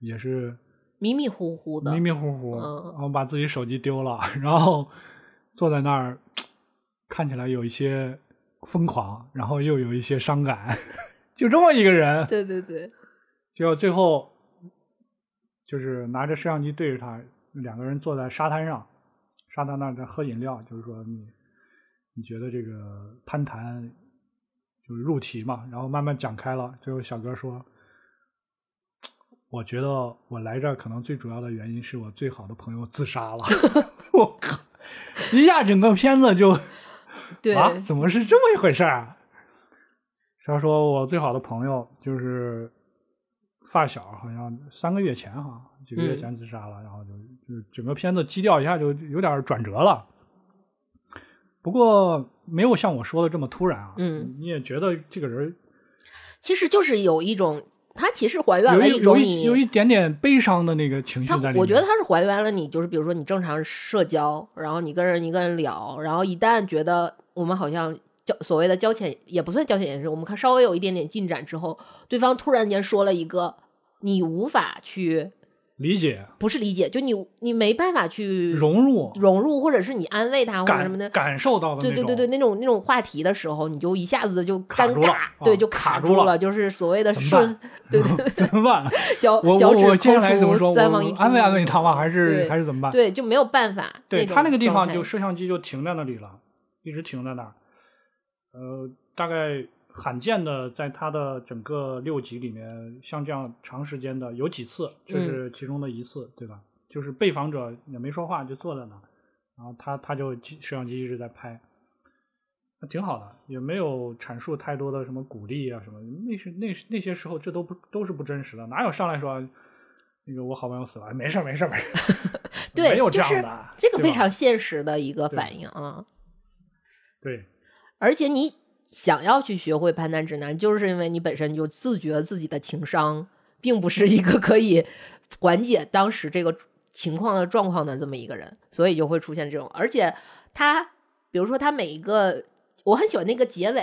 也是迷迷糊糊的迷，迷糊糊，嗯然后把自己手机丢了，然后坐在那儿，看起来有一些疯狂，然后又有一些伤感，就这么一个人，对对对，就最后就是拿着摄像机对着他，两个人坐在沙滩上，沙滩那儿在喝饮料，就是说你你觉得这个攀谈就是入题嘛，然后慢慢讲开了，最后小哥说。我觉得我来这儿可能最主要的原因是我最好的朋友自杀了，我靠！一下整个片子就对，啊，怎么是这么一回事儿啊？他说我最好的朋友就是发小，好像三个月前哈，几个月嗯前自杀了，然后就就整个片子基调一下就有点转折了。不过没有像我说的这么突然啊，嗯，你也觉得这个人其实就是有一种，他其实还原了一种你有一点点悲伤的那个情绪在里面。我觉得他是还原了你，就是比如说你正常社交，然后你跟人一个人聊，然后一旦觉得我们好像交所谓的交浅也不算交浅言深，我们看稍微有一点点进展之后，对方突然间说了一个你无法去理解不是理解，就你你没办法去融入融入，或者是你安慰他或者什么的。感感受到的对对对对，那种那种话题的时候，你就一下子就尴尬，对，啊就卡住了就是所谓的顺办，对对，怎么办？脚我脚趾我我接下抠来怎么说？出三房一我安慰安慰他吗？还是还是怎么办？对，就没有办法。种对他那个地方就摄像机就停在那里了，一直停在那儿。呃，大概罕见的在他的整个六集里面，像这样长时间的有几次，这嗯是其中的一次，对吧？就是被访者也没说话，就坐在那儿，然后他他就摄像机一直在拍，那挺好的，也没有阐述太多的什么鼓励啊什么。那是那那些时候，这都不都是不真实的，哪有上来说那个我好朋友死了，哎没事没事没事，对，没有这就是样的，这个非常现实的一个反应啊。对。而且你想要去学会攀谈指南，就是因为你本身就自觉自己的情商并不是一个可以缓解当时这个情况的状况的这么一个人，所以就会出现这种。而且他，比如说他每一个，我很喜欢那个结尾，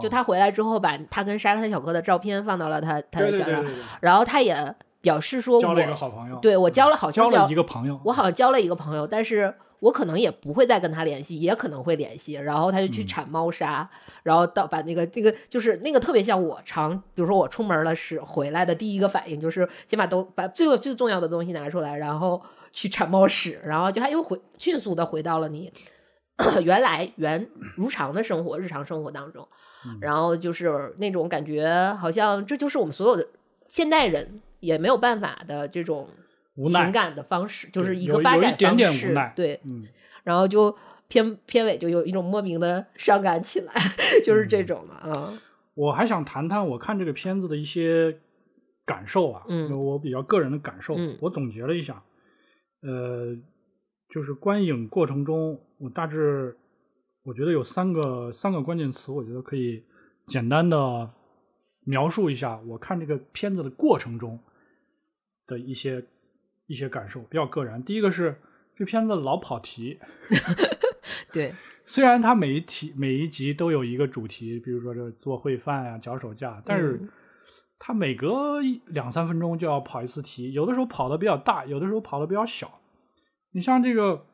就哦他回来之后把他跟沙滩小哥的照片放到了他他的脚上，然后他也表示说交了一个好朋友，对我交了好像交了一个朋友，我好像交了一个朋友，但是我可能也不会再跟他联系，也可能会联系。然后他就去嗯铲猫砂，然后到把那个这个就是那个特别像我常，比如说我出门了时回来的第一个反应就是先把都把最最重要的东西拿出来，然后去铲猫屎，然后就他又回迅速的回到了你 原来原如常的生活日常生活当中，嗯然后就是那种感觉，好像这就是我们所有的现代人也没有办法的这种无奈情感的方式，就是一个发展有一点点方式无奈对，嗯，然后就片片尾就有一种莫名的伤感起来，就是这种的啊，我还想谈谈我看这个片子的一些感受啊，嗯我比较个人的感受，嗯。我总结了一下，呃，就是观影过程中，我大致我觉得有三个三个关键词，我觉得可以简单的描述一下我看这个片子的过程中的一些一些感受，比较个人。第一个是这片子老跑题，对，虽然它每一题每一集都有一个主题，比如说这个做烩饭呀、脚手架，但是嗯它每隔一两三分钟就要跑一次题，有的时候跑的比较大，有的时候跑的比较小。你像这个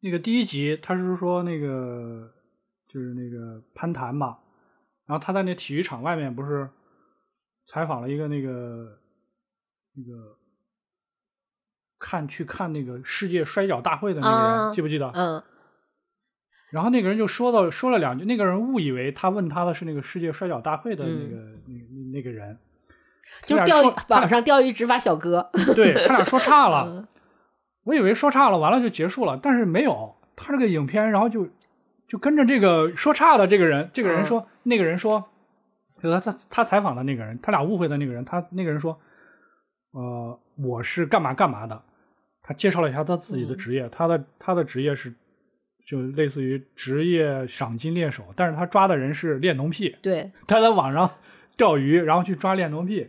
那个第一集，他是说那个就是那个攀谈嘛，然后他在那体育场外面不是采访了一个那个那个看去看那个世界摔跤大会的那个人，啊记不记得？嗯。然后那个人就说到说了两句，那个人误以为他问他的是那个世界摔跤大会的那个、那那那个人，嗯就是钓鱼网上钓鱼执法小哥，对他俩说岔了，嗯。我以为说岔了，完了就结束了，但是没有，他这个影片，然后就就跟着这个说岔的这个人，这个人说，那个人说，就他他他采访的那个人，他俩误会的那个人，他那个人说，呃，我是干嘛干嘛的，他介绍了一下他自己的职业，他的他的职业是就类似于职业赏金猎手，但是他抓的人是恋童癖，对，他在网上钓鱼，然后去抓恋童癖，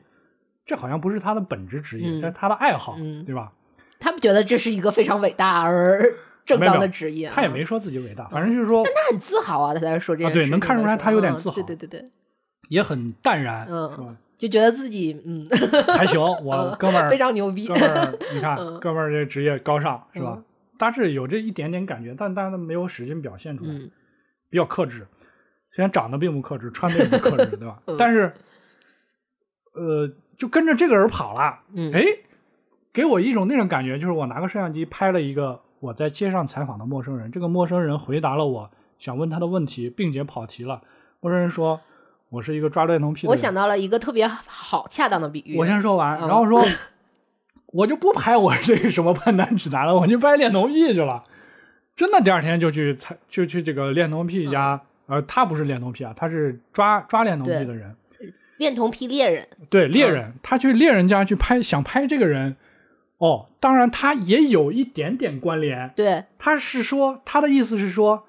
这好像不是他的本职职业，嗯这是他的爱好，嗯对吧？他们觉得这是一个非常伟大而正当的职业，啊他也没说自己伟大，反正就是说但他很自豪啊，他在这说这个啊对能看出来他有点嗯自豪对对对对，也很淡然，嗯是吧？就觉得自己嗯还行，我哥们儿非常牛逼哥，们儿，你看嗯哥们儿这职业高尚是吧嗯？大致有这一点点感觉，但但是没有使劲表现出来，嗯比较克制。虽然长得并不克制，穿的也不克制，对吧 嗯？但是，呃，就跟着这个人跑了，嗯，哎，给我一种那种感觉，就是我拿个摄像机拍了一个我在街上采访的陌生人，这个陌生人回答了我想问他的问题，并且跑题了。陌生人说：“我是一个抓恋童癖的人。”我想到了一个特别好恰当的比喻，我先说完，嗯然后说，我就不拍我这个什么判断指南了，我就拍恋童癖去了。真的，第二天就去采，就去这个恋童癖家，呃，他不是恋童癖啊，他是抓抓恋童癖的人，恋童癖猎人，对猎人，他去猎人家去拍，想拍这个人。哦，当然他也有一点点关联，对，他是说他的意思是说，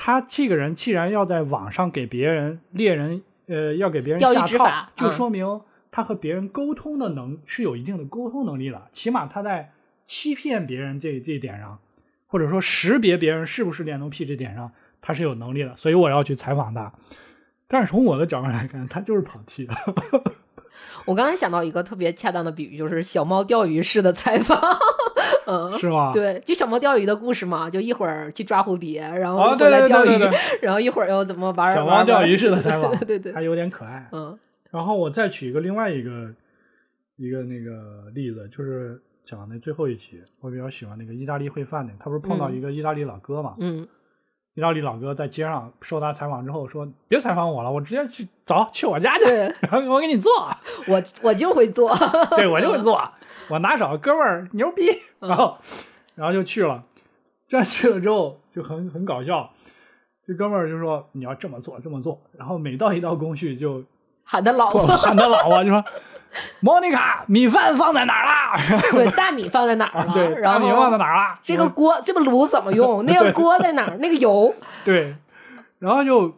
他这个人既然要在网上给别人猎人，呃，要给别人下套，就嗯说明他和别人沟通的能是有一定的沟通能力的，起码他在欺骗别人这这一点上，或者说识别别人是不是恋童癖这点上，他是有能力的，所以我要去采访他。但是从我的角度来看，他就是跑题了。我刚才想到一个特别恰当的比喻，就是小猫钓鱼式的采访，嗯。是吗？对，就小猫钓鱼的故事嘛，就一会儿去抓蝴蝶，然后对对钓鱼，对对。对，然后一会儿又怎么玩小猫钓鱼式的采访，对对还有点可爱。嗯。然后我再举一个另外一个一个那个例子，就是讲那最后一集，我比较喜欢那个意大利烩饭那个，他不是碰到嗯。一个意大利老哥嘛？嗯。意大利老哥在街上受他采访之后说：“别采访我了，我直接去走去我家去，对。然后我给你做，我我就会做，对我就会做，我拿手，哥们儿牛逼。”嗯然后然后就去了，这去了之后就很很搞笑。这哥们儿就说：“你要这么做，这么做。”然后每到一道工序就喊他老婆，喊他老婆就说：“莫妮卡，米饭放在哪儿啦？对，大米放在哪儿了？对，然大米放在哪儿啦？这个锅，这个炉怎么用？那个锅在哪儿？那个油，对，然后就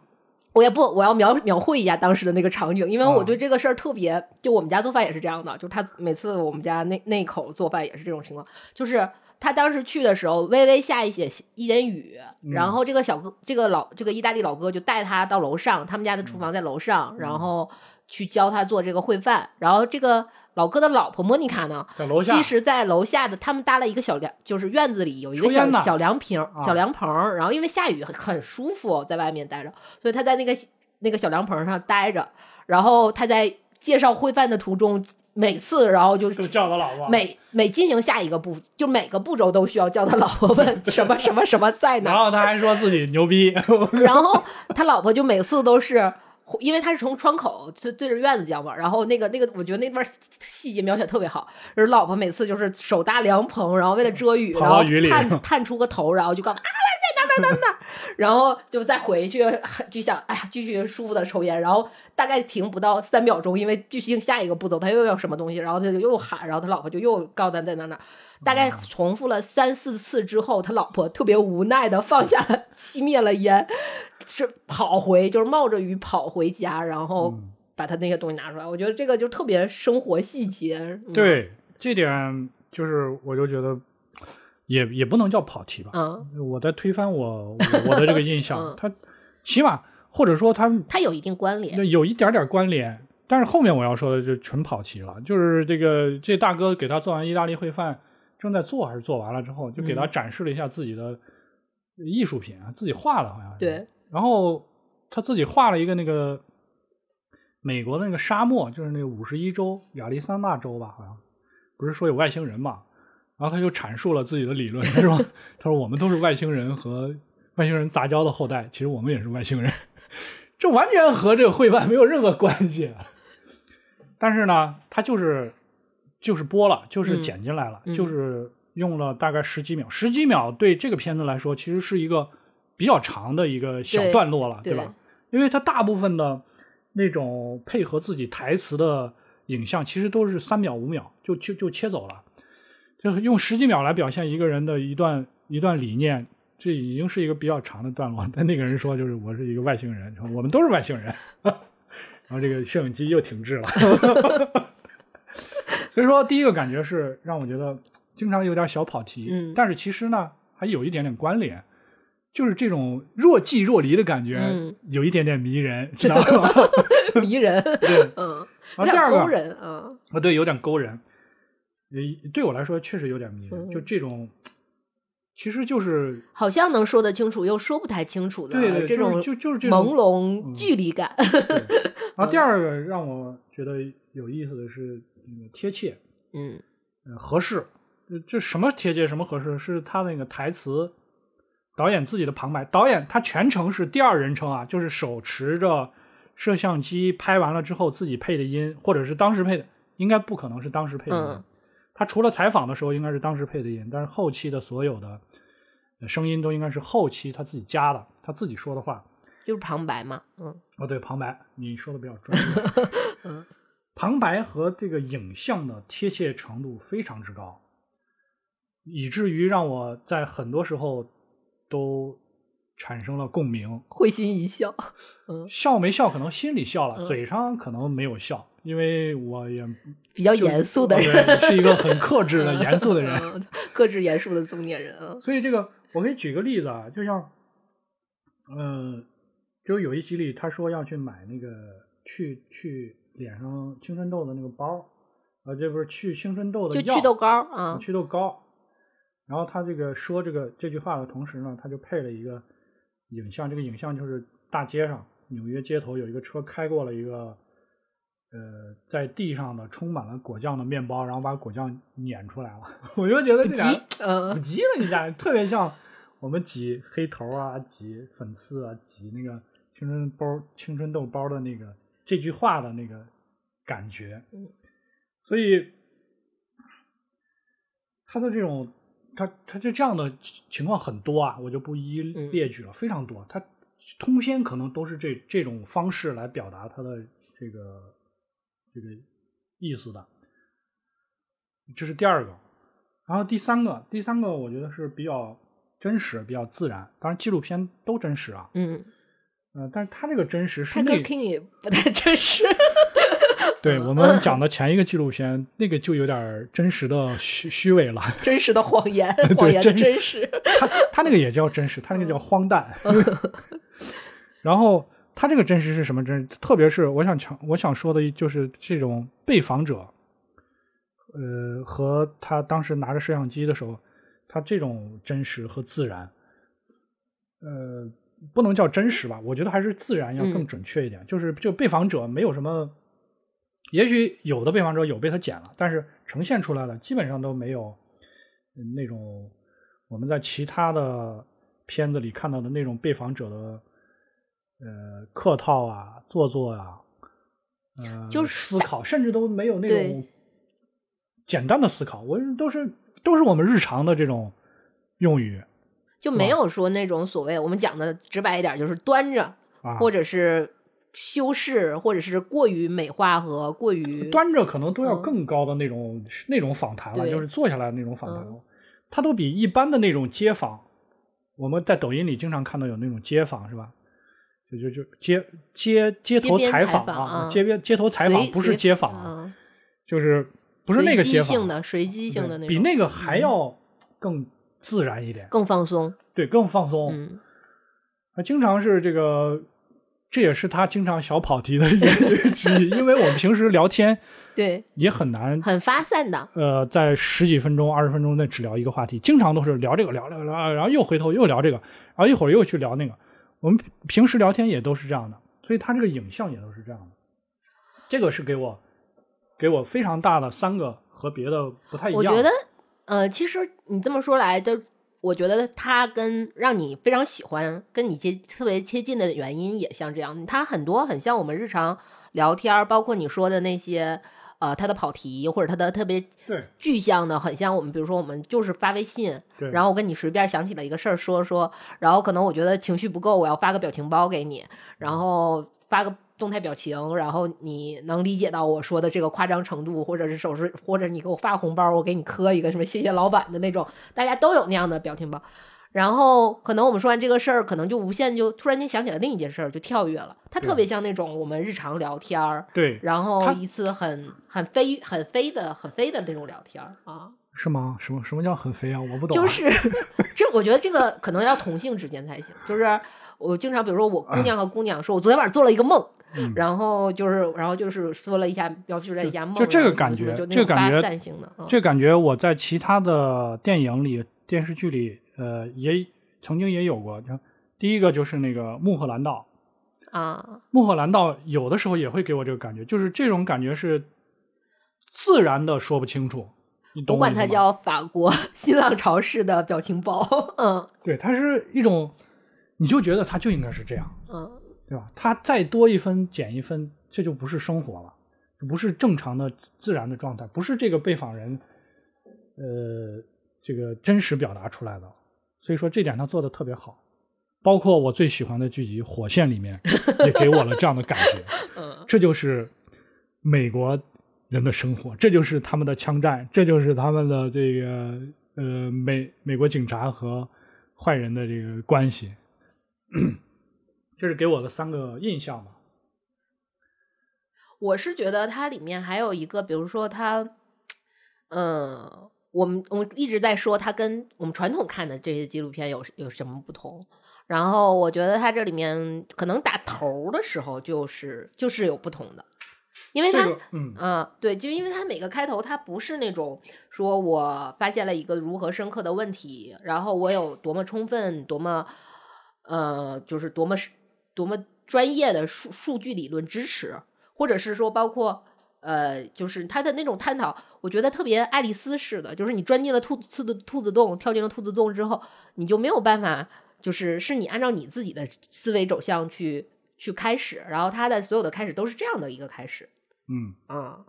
我也不，我要描描绘一下当时的那个场景，因为啊我对这个事儿特别，就我们家做饭也是这样的，就是他每次我们家那那口做饭也是这种情况，就是他当时去的时候，微微下一些一点雨，嗯然后这个小哥，这个老这个意大利老哥就带他到楼上，他们家的厨房在楼上，嗯。然后去教他做这个烩饭，然后这个老哥的老婆莫妮卡呢，在楼下其实，在楼下的他们搭了一个小凉，就是院子里有一个小小凉亭、啊小凉棚儿，然后因为下雨很很舒服，在外面待着，所以他在那个那个小凉棚上待着，然后他在介绍烩饭的途中，每次然后就就叫他老婆，每每进行下一个步，就每个步骤都需要叫他老婆问 什么什么什么在哪，然后他还说自己牛逼，然后他老婆就每次都是。因为他是从窗口就对着院子讲嘛，然后那个那个，我觉得那段细节描写特别好。就是老婆每次就是手搭凉棚，然后为了遮雨，然后探探出个头，然后就告诉他啊在哪儿哪儿哪哪，然后就再回去就想哎呀继续舒服的抽烟，然后大概停不到三秒钟，因为继续下一个步骤他又要什么东西，然后他就又喊，然后他老婆就又告诉他在哪哪。大概重复了三四次之后，他老婆特别无奈的放下了，熄灭了烟，是跑回，就是冒着雨跑回家，然后嗯把他那些东西拿出来。我觉得这个就特别生活细节。嗯，对这点就是我就觉得也也不能叫跑题吧，嗯，我在推翻我我我的这个印象 嗯，他起码或者说他它有一定关联。有一点点关联，但是后面我要说的就纯跑题了，就是这个这大哥给他做完意大利烩饭，正在做还是做完了之后，就给他嗯展示了一下自己的艺术品啊，自己画的好像是。对，然后他自己画了一个那个美国的那个沙漠，就是那个五十一州亚利桑那州吧，好像不是说有外星人嘛？然后他就阐述了自己的理论，他说：“他说我们都是外星人和外星人杂交的后代，其实我们也是外星人。”这完全和这个绘漫没有任何关系。但是呢，他就是就是播了，就是嗯剪进来了，嗯就是用了大概十几秒，十几秒对这个片子来说，其实是一个比较长的一个小段落了，对吧？因为它大部分的那种配合自己台词的影像，其实都是三秒五秒就就就切走了，就是用十几秒来表现一个人的一段一段理念，这已经是一个比较长的段落。但那个人说，就是我是一个外星人，我们都是外星人。然后这个摄影机又停滞了，所以说第一个感觉是让我觉得经常有点小跑题，嗯但是其实呢还有一点点关联，就是这种若即若离的感觉，嗯有一点点迷人，知 道吗？迷人，对，嗯，第二个勾人啊，啊，对，有点勾人，呃，对我来说确实有点迷就这种，其实就是好像能说得清楚，又说不太清楚的对对，这种就就就是这种朦胧嗯距离感。对 然后第二个让我觉得有意思的是那个贴切，嗯呃，合适，这这什么贴切什么合适？是他那个台词，导演自己的旁白，导演他全程是第二人称啊，就是手持着摄像机拍完了之后自己配的音，或者是当时配的，应该不可能是当时配的音。嗯他除了采访的时候应该是当时配的音，但是后期的所有的呃声音都应该是后期他自己加的，他自己说的话。就是旁白嘛，嗯哦，对，旁白，你说的比较专业。嗯旁白和这个影像的贴切程度非常之高，以至于让我在很多时候都产生了共鸣。会心一笑。嗯笑没笑，可能心里笑了，嗯嘴上可能没有笑，因为我也比较严肃的哦人，对是一个很克制的、严肃的人。嗯，克制严肃的中年人啊。所以这个我可以举个例子啊，就像，呃，就有一集里他说要去买那个去去脸上青春痘的那个包，啊，这不是去青春痘的药就祛痘膏啊，祛痘膏。然后他这个说这个这句话的同时呢，他就配了一个影像，这个影像就是大街上纽约街头有一个车开过了一个呃在地上的充满了果酱的面包，然后把果酱碾出来了。我就觉得这俩急，嗯普及了一下，特别像我们挤黑头啊、挤粉刺啊、挤那个青春包、青春痘包的那个这句话的那个感觉。嗯所以他的这种，他他就这样的情况很多啊，我就不一一嗯列举了，非常多。他通篇可能都是这这种方式来表达他的这个这个意思的。这是第二个，然后第三个，第三个我觉得是比较真实、比较自然。当然，纪录片都真实啊，嗯呃、但是他这个真实是那 King 也不太真实。对我们 讲的前一个纪录片，那个就有点真实的虚虚伪了。真实的谎言，谎言的真真实。他他那个也叫真实，他那个叫荒诞。然后他这个真实是什么真实？特别是我想强我想说的就是这种被访者，呃，和他当时拿着摄像机的时候，他这种真实和自然，呃，不能叫真实吧？我觉得还是自然要更嗯准确一点。就是就被访者没有什么，也许有的被访者有被他剪了，但是呈现出来的基本上都没有嗯那种我们在其他的片子里看到的那种被访者的呃客套啊、做作啊，呃，就是思考，甚至都没有那种简单的思考，我都是都是我们日常的这种用语就没有说那种所谓我们讲的直白一点，就是端着，啊，或者是修饰，或者是过于美化和过于端着可能都要嗯更高的那种、那种访谈了，就是坐下来的那种访谈它都比一般的那种街访，我们在抖音里经常看到有那种街访是吧？就就就街街街头采采访访啊，啊街边街头采访不是街访就是不是那个随机街访性的、随机性的那种，比那个还嗯要更自然一点，更放松。对，更放松。经常是这个，这也是他经常小跑题的原因 之一，因为我们平时聊天 对，也很难很发散的。呃，在十几分钟、二十分钟内只聊一个话题，经常都是聊这个聊聊聊，然后又回头又聊这个，然后一会儿又去聊那个。我们平时聊天也都是这样的，所以他这个影像也都是这样的。这个是给我给我非常大的三个和别的不太一样。我觉得，呃，其实你这么说来，的我觉得他跟让你非常喜欢，跟你接特别接近的原因也像这样，他很多很像我们日常聊天，包括你说的那些。呃，他的跑题或者他的特别具象的，很像我们，比如说我们就是发微信，然后我跟你随便想起了一个事儿说说，然后可能我觉得情绪不够，我要发个表情包给你，然后发个动态表情，然后你能理解到我说的这个夸张程度，或者是手势，或者你给我发红包，我给你磕一个什么谢谢老板的那种，大家都有那样的表情包。然后可能我们说完这个事儿，可能就无限就突然间想起了另一件事儿，就跳跃了。它特别像那种我们日常聊天儿，对，然后一次很很飞很飞的很飞的那种聊天儿啊。是吗？什么什么叫很飞啊？我不懂。就是 这，我觉得这个可能要同性之间才行。就是我经常比如说我姑娘和姑娘说，我昨天晚上做了一个梦，然后就是然后就是说了一下描述了一下梦，就这个感觉，就这感觉，这感觉我在其他的电影里、电视剧里。呃，也曾经也有过，就第一个就是那个穆赫兰道啊，穆赫兰道有的时候也会给我这个感觉，就是这种感觉是自然的说不清楚，你懂我管它叫法国 新浪潮式的表情包，嗯，对，它是一种，你就觉得它就应该是这样，嗯，对吧？它再多一分减一分，这就不是生活了，不是正常的自然的状态，不是这个被访人呃这个真实表达出来的。所以说这点他做的特别好，包括我最喜欢的剧集《火线》里面也给我了这样的感觉。嗯，这就是美国人的生活，这就是他们的枪战，这就是他们的这个呃美美国警察和坏人的这个关系。这是给我的三个印象吧。我是觉得它里面还有一个，比如说它，嗯。我们我们一直在说它跟我们传统看的这些纪录片有有什么不同，然后我觉得它这里面可能打头的时候就是就是有不同的，因为它嗯嗯对，就因为它每个开头它不是那种说我发现了一个如何深刻的问题，然后我有多么充分多么呃就是多么多么专业的数数据理论支持，或者是说包括。呃，就是他的那种探讨，我觉得特别爱丽丝式的，就是你钻进了兔子的兔子洞，跳进了兔子洞之后，你就没有办法，就是是你按照你自己的思维走向去去开始，然后他的所有的开始都是这样的一个开始。嗯啊，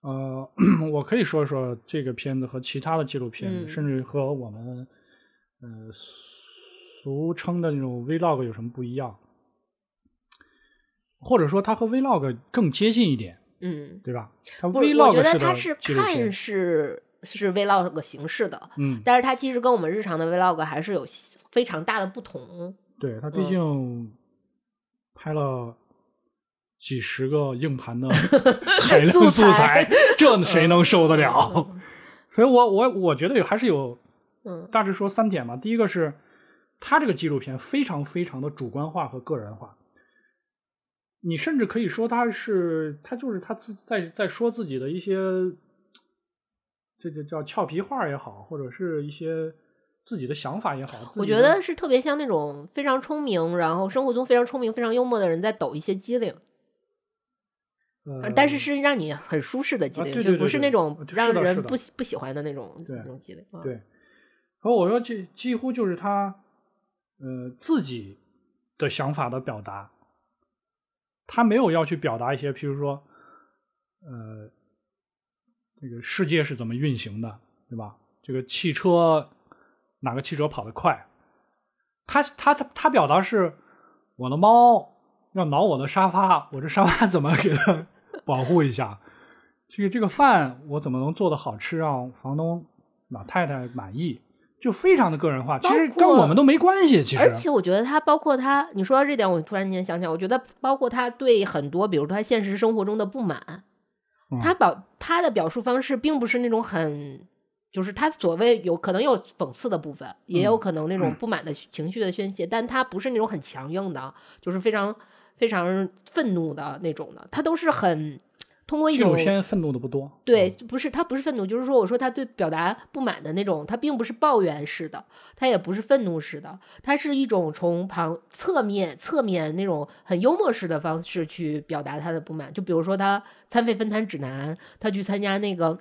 呃，我可以说说这个片子和其他的纪录片，甚至和我们呃俗称的那种 vlog 有什么不一样，或者说它和 vlog 更接近一点。嗯，对吧？不，我觉得它是看是是 vlog 形式的，嗯，但是它其实跟我们日常的 vlog 还是有非常大的不同。对，它毕竟拍了几十个硬盘的 海量素材，这谁能受得了？所以我我我觉得有还是有，嗯，大致说三点嘛。第一个是，它这个纪录片非常非常的主观化和个人化。你甚至可以说他是他就是他自在在说自己的一些，这个叫俏皮话也好，或者是一些自己的想法也好。我觉得是特别像那种非常聪明，然后生活中非常聪明、非常幽默的人在抖一些机灵，但是是让你很舒适的机灵，就不是那种让人不不喜欢的那种那种机灵。对，和我说几几乎就是他呃自己的想法的表达。他没有要去表达一些，譬如说，呃，这个世界是怎么运行的，对吧？这个汽车哪个汽车跑得快？他他他他表达是，我的猫要挠我的沙发，我这沙发怎么给它保护一下？这个这个饭我怎么能做的好吃，让房东老太太满意？就非常的个人化，其实跟我们都没关系。其实，而且我觉得他包括他，你说到这点，我突然间想起来，我觉得包括他对很多，比如说他现实生活中的不满，他表他的表述方式并不是那种很，就是他所谓有可能有讽刺的部分，也有可能那种不满的情绪的宣泄，但他不是那种很强硬的，就是非常非常愤怒的那种的，他都是很通过一种纪录片愤怒的不多。对，嗯不是他不是愤怒，就是说我说他对表达不满的那种，他并不是抱怨式的，他也不是愤怒式的，他是一种从旁侧面侧面那种很幽默式的方式去表达他的不满。就比如说他餐费分摊指南，他去参加那个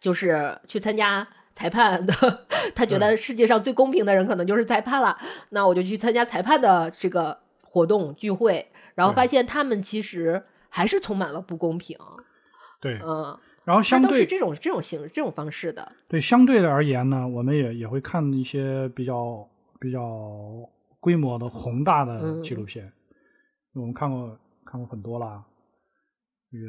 就是去参加。裁判的，他觉得世界上最公平的人可能就是裁判了。那我就去参加裁判的这个活动聚会，然后发现他们其实还是充满了不公平。对，嗯，然后相对都是对这种这种形这种方式的。对相对的而言呢，我们也也会看一些比较比较规模的宏大的嗯纪录片，我们看过看过很多啦。这个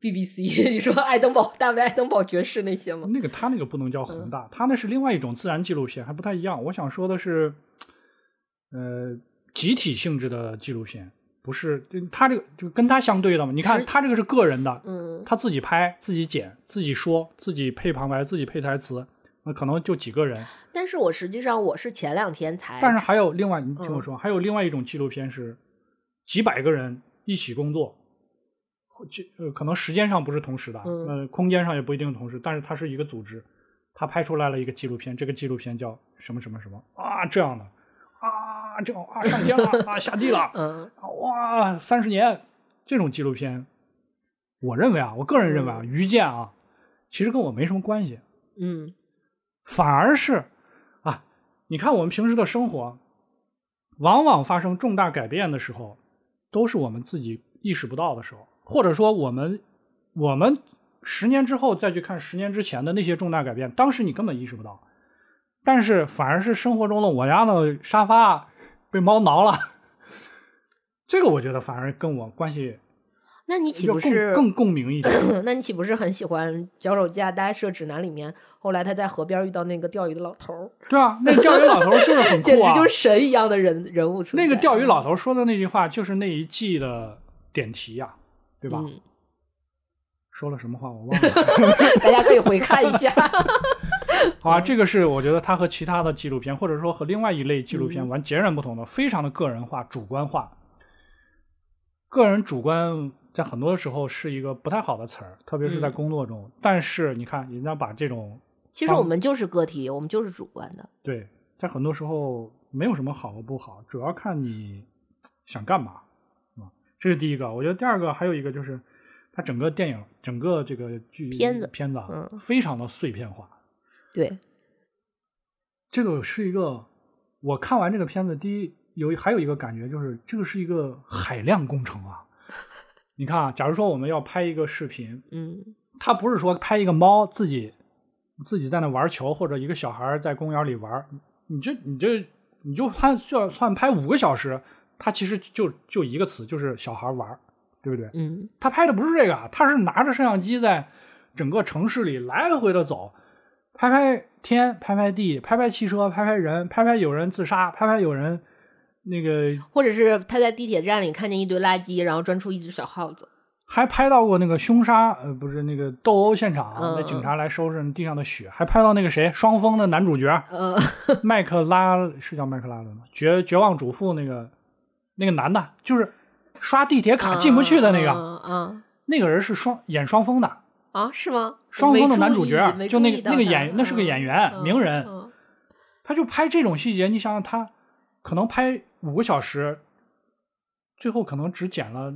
BBC，你说爱登堡大卫爱登堡爵士那些吗？那个他那个不能叫嗯宏大，他那是另外一种自然纪录片，还不太一样。我想说的是，呃，集体性质的纪录片，不是就他这个就跟他相对的嘛。你看他这个是个人的，嗯他自己拍、自己剪、自己说、自己配旁白、自己配台词，那可能就几个人。但是我实际上我是前两天才，但是还有另外，你听嗯我说，还有另外一种纪录片是几百个人一起工作，就呃可能时间上不是同时的，嗯呃空间上也不一定同时，但是它是一个组织，他拍出来了一个纪录片，这个纪录片叫什么什么什么啊这样的啊这种啊上天了啊下地了 嗯。哇三十年这种纪录片，我认为啊，我个人认为啊，嗯。于建啊，其实跟我没什么关系，嗯。反而是啊，你看我们平时的生活，往往发生重大改变的时候，都是我们自己意识不到的时候，或者说我们我们十年之后再去看十年之前的那些重大改变，当时你根本意识不到，但是反而是生活中的我家的沙发被猫挠了，这个我觉得反而跟我关系那你岂不是更共鸣一点。那你岂不是很喜欢《脚手架搭设指南》里面，后来他在河边遇到那个钓鱼的老头，对啊，那钓鱼老头就是很 酷啊，简直就是神一样的人人物。那个钓鱼老头说的那句话，就是那一季的点题呀、对吧？嗯，说了什么话我忘了。大家可以回看一下。好啊，这个是我觉得它和其他的纪录片，或者说和另外一类纪录片嗯完截然不同的，非常的个人化、主观化。个人主观在很多时候是一个不太好的词儿，特别是在嗯工作中。但是你看，人家把这种其实我们就是个体，我们就是主观的。对，在很多时候没有什么好和不好，主要看你想干嘛，啊，这是第一个。我觉得第二个还有一个就是，它整个电影、整个这个剧片子片子啊，嗯非常的碎片化。对，这个是一个，我看完这个片子，第一有还有一个感觉就是，这个是一个海量工程啊。你看啊，假如说我们要拍一个视频，嗯它不是说拍一个猫自己自己在那玩球，或者一个小孩在公园里玩，你这你这你就算算算拍五个小时，它其实就就一个词，就是小孩玩，对不对？嗯他拍的不是这个，他是拿着摄像机在整个城市里来回的走，拍拍天，拍拍地，拍拍汽车，拍拍人，拍拍有人自杀，拍拍有人那个或者是他在地铁站里看见一堆垃圾，然后钻出一只小耗子。还拍到过那个凶杀，呃，不是那个斗殴现场，嗯那警察来收拾地上的血，还拍到那个谁，双峰的男主角呃，麦克拉是叫麦克拉伦吗？绝绝望主妇那个那个男的，就是刷地铁卡进不去的那个，嗯嗯那个人是双演双峰的，啊，是吗？双峰的男主角就那个那个演那是个演员嗯名人嗯。他就拍这种细节，你想想他可能拍五个小时，最后可能只剪了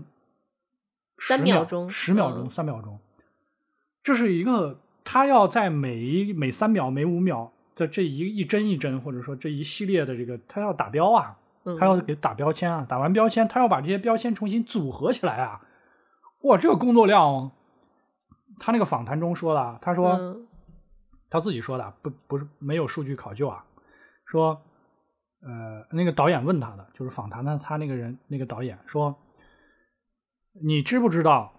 三秒秒钟十秒钟、嗯三秒钟，这是一个他要在每一每三秒、每五秒的这一一帧一帧，或者说这一系列的这个，他要打标啊，嗯他要给打标签啊，打完标签，他要把这些标签重新组合起来啊，哇，这个工作量，他那个访谈中说的啊，他说。嗯他自己说的，不不是没有数据考究啊，说，呃，那个导演问他的，就是访谈的他那个人那个导演说，你知不知道，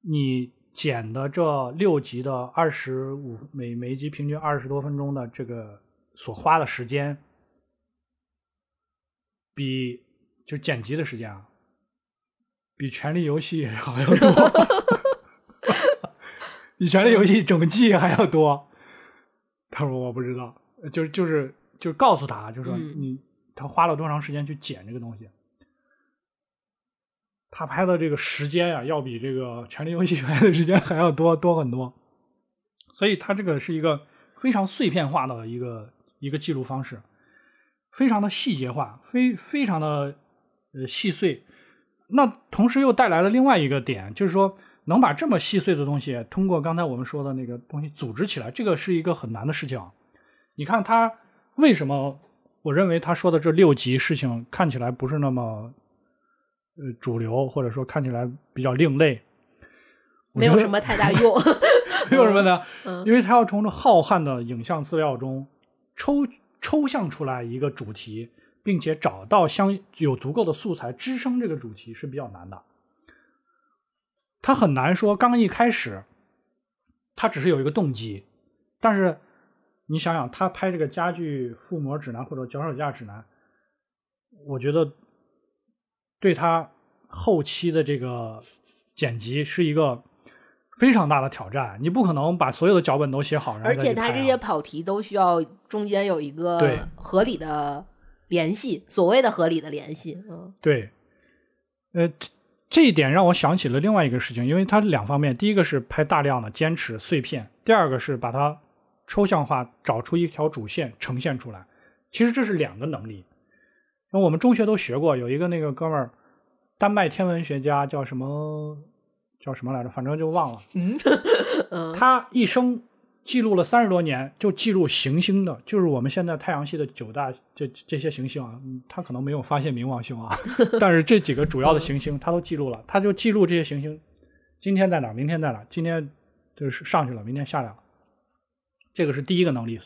你剪的这六集的二十五每每一集平均二十多分钟的这个所花的时间，比就剪辑的时间啊，比《权力游戏》还要多。比《权力游戏》整季还要多。他说我不知道，就就是就告诉他，就说嗯你他花了多长时间去剪这个东西。他拍的这个时间呀、要比这个《权力游戏》拍的时间还要多多很多，所以他这个是一个非常碎片化的一个一个记录方式，非常的细节化，非非常的呃细碎。那同时又带来了另外一个点，就是说能把这么细碎的东西通过刚才我们说的那个东西组织起来，这个是一个很难的事情。你看他为什么？我认为他说的这六集事情看起来不是那么呃主流，或者说看起来比较另类，没有什么太大用。没有什么呢？嗯因为他要从这浩瀚的影像资料中抽抽象出来一个主题，并且找到相有足够的素材支撑这个主题是比较难的。他很难说刚一开始，他只是有一个动机，但是你想想，他拍这个家具覆膜指南或者脚手架指南，我觉得对他后期的这个剪辑是一个非常大的挑战。你不可能把所有的脚本都写好，然后而且再去拍啊它这些跑题都需要中间有一个合理的联系，所谓的合理的联系。嗯对，呃，这这一点让我想起了另外一个事情，因为它两方面，第一个是拍大量的坚持碎片，第二个是把它抽象化，找出一条主线呈现出来。其实这是两个能力。那我们中学都学过，有一个那个哥们儿，丹麦天文学家叫什么叫什么来着，反正就忘了。嗯嗯他一生记录了三十多年，就记录行星的，就是我们现在太阳系的九大这这些行星啊，嗯他可能没有发现冥王星啊，但是这几个主要的行星他都记录了，他就记录这些行星今天在哪儿，明天在哪儿，今天就是上去了，明天下来了，这个是第一个能力，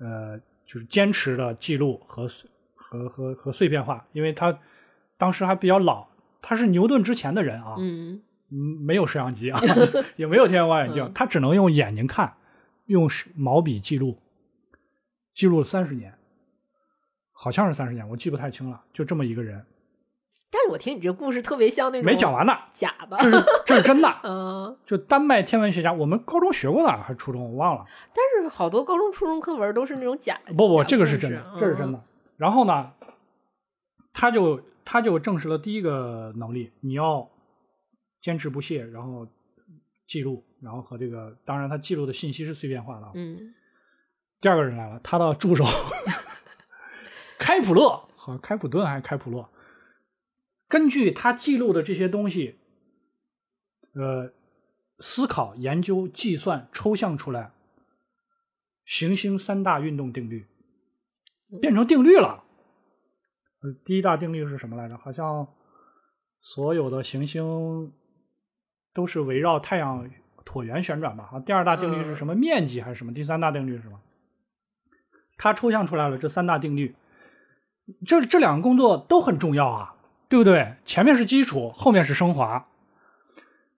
呃，就是坚持的记录和和和和碎片化，因为他当时还比较老，他是牛顿之前的人啊，嗯。嗯，没有摄像机啊，也没有天文望远镜嗯，他只能用眼睛看，用毛笔记录，记录了三十年，好像是三十年，我记不太清了。就这么一个人，但是我听你这故事特别像那种没讲完呢，假的。这是这是真的。嗯，就丹麦天文学家，我们高中学过的还是初中，我忘了。但是好多高中、初中课文都是那种假。不不，这个是真的，这是真的。。然后呢，他就他就证实了第一个能力，你要坚持不懈，然后记录，然后和这个，当然他记录的信息是碎片化的啊。嗯第二个人来了，他的助手 开普勒和开普敦还是开普勒，根据他记录的这些东西，呃，思考、研究、计算、抽象出来行星三大运动定律，变成定律了。呃，第一大定律是什么来着？好像所有的行星都是围绕太阳椭圆旋转吧？啊，第二大定律是什么？面积还是什么？第三大定律是什么？它抽象出来了这三大定律，这这两个工作都很重要啊，对不对？前面是基础，后面是升华，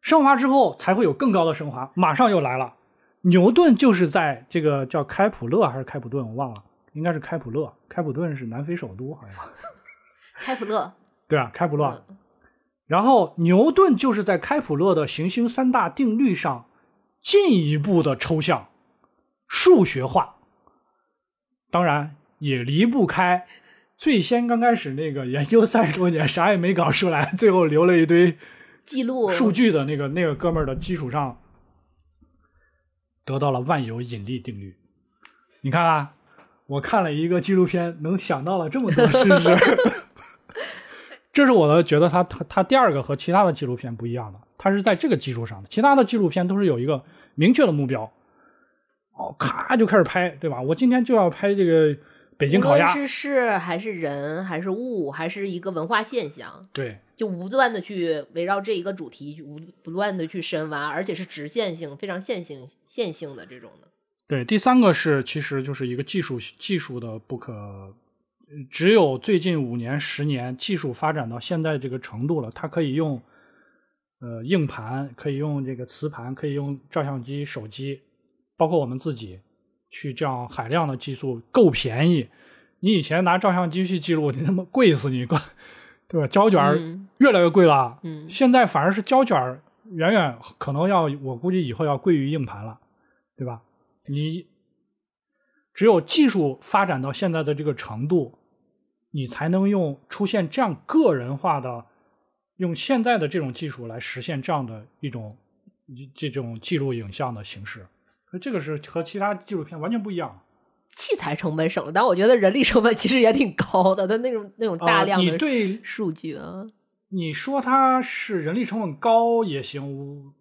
升华之后才会有更高的升华。马上又来了，牛顿就是在这个叫开普勒还是开普顿，我忘了，应该是开普勒。开普顿是南非首都，好像 开普勒。对啊，开普勒。嗯然后牛顿就是在开普勒的行星三大定律上进一步的抽象、数学化，当然也离不开最先刚开始那个研究三十多年啥也没搞出来，最后留了一堆记录数据的那个那个哥们儿的基础上，得到了万有引力定律。你看啊，我看了一个纪录片，能想到了这么多知识。这是我的觉得他他他第二个和其他的纪录片不一样的，他是在这个基础上的。其他的纪录片都是有一个明确的目标，哦，咔就开始拍，对吧？我今天就要拍这个北京无烤鸭，论是事还是人还是物还是一个文化现象，对就不断的去围绕这一个主题，无不断的去深挖，而且是直线性、非常线性、线性的这种的。对。第三个是其实就是一个技术技术的不可，只有最近五年十年技术发展到现在这个程度了，它可以用呃硬盘，可以用这个磁盘，可以用照相机、手机，包括我们自己去这样海量的技术，够便宜。你以前拿照相机去记录，你他妈贵死你，对吧？胶卷越来越贵了，嗯现在反而是胶卷远远可能要，我估计以后要贵于硬盘了，对吧？你只有技术发展到现在的这个程度，你才能用出现这样个人化的用现在的这种技术来实现这样的一种这种记录影像的形式，所以这个是和其他纪录片完全不一样。器材成本省了，但我觉得人力成本其实也挺高的。它那种那种大量的数据啊，你说它是人力成本高也行，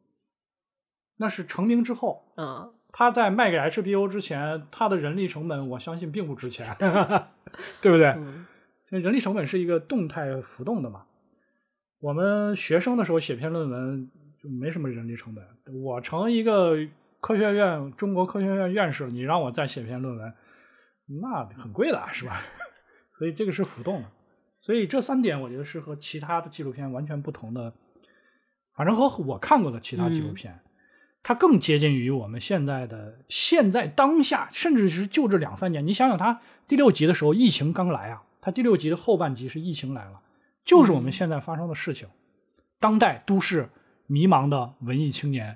那是成名之后。嗯，他在卖给 HBO 之前，他的人力成本我相信并不值钱，对不对？嗯人力成本是一个动态浮动的嘛。我们学生的时候写篇论文就没什么人力成本。我成一个科学院中国科学院院士，你让我再写篇论文，那很贵的是吧？所以这个是浮动的。所以这三点我觉得是和其他的纪录片完全不同的，反正和我看过的其他纪录片，它更接近于我们现在的现在当下，甚至是就这两三年。你想想，它第六集的时候疫情刚来啊，它第六集的后半集是疫情来了，就是我们现在发生的事情。当代都市迷茫的文艺青年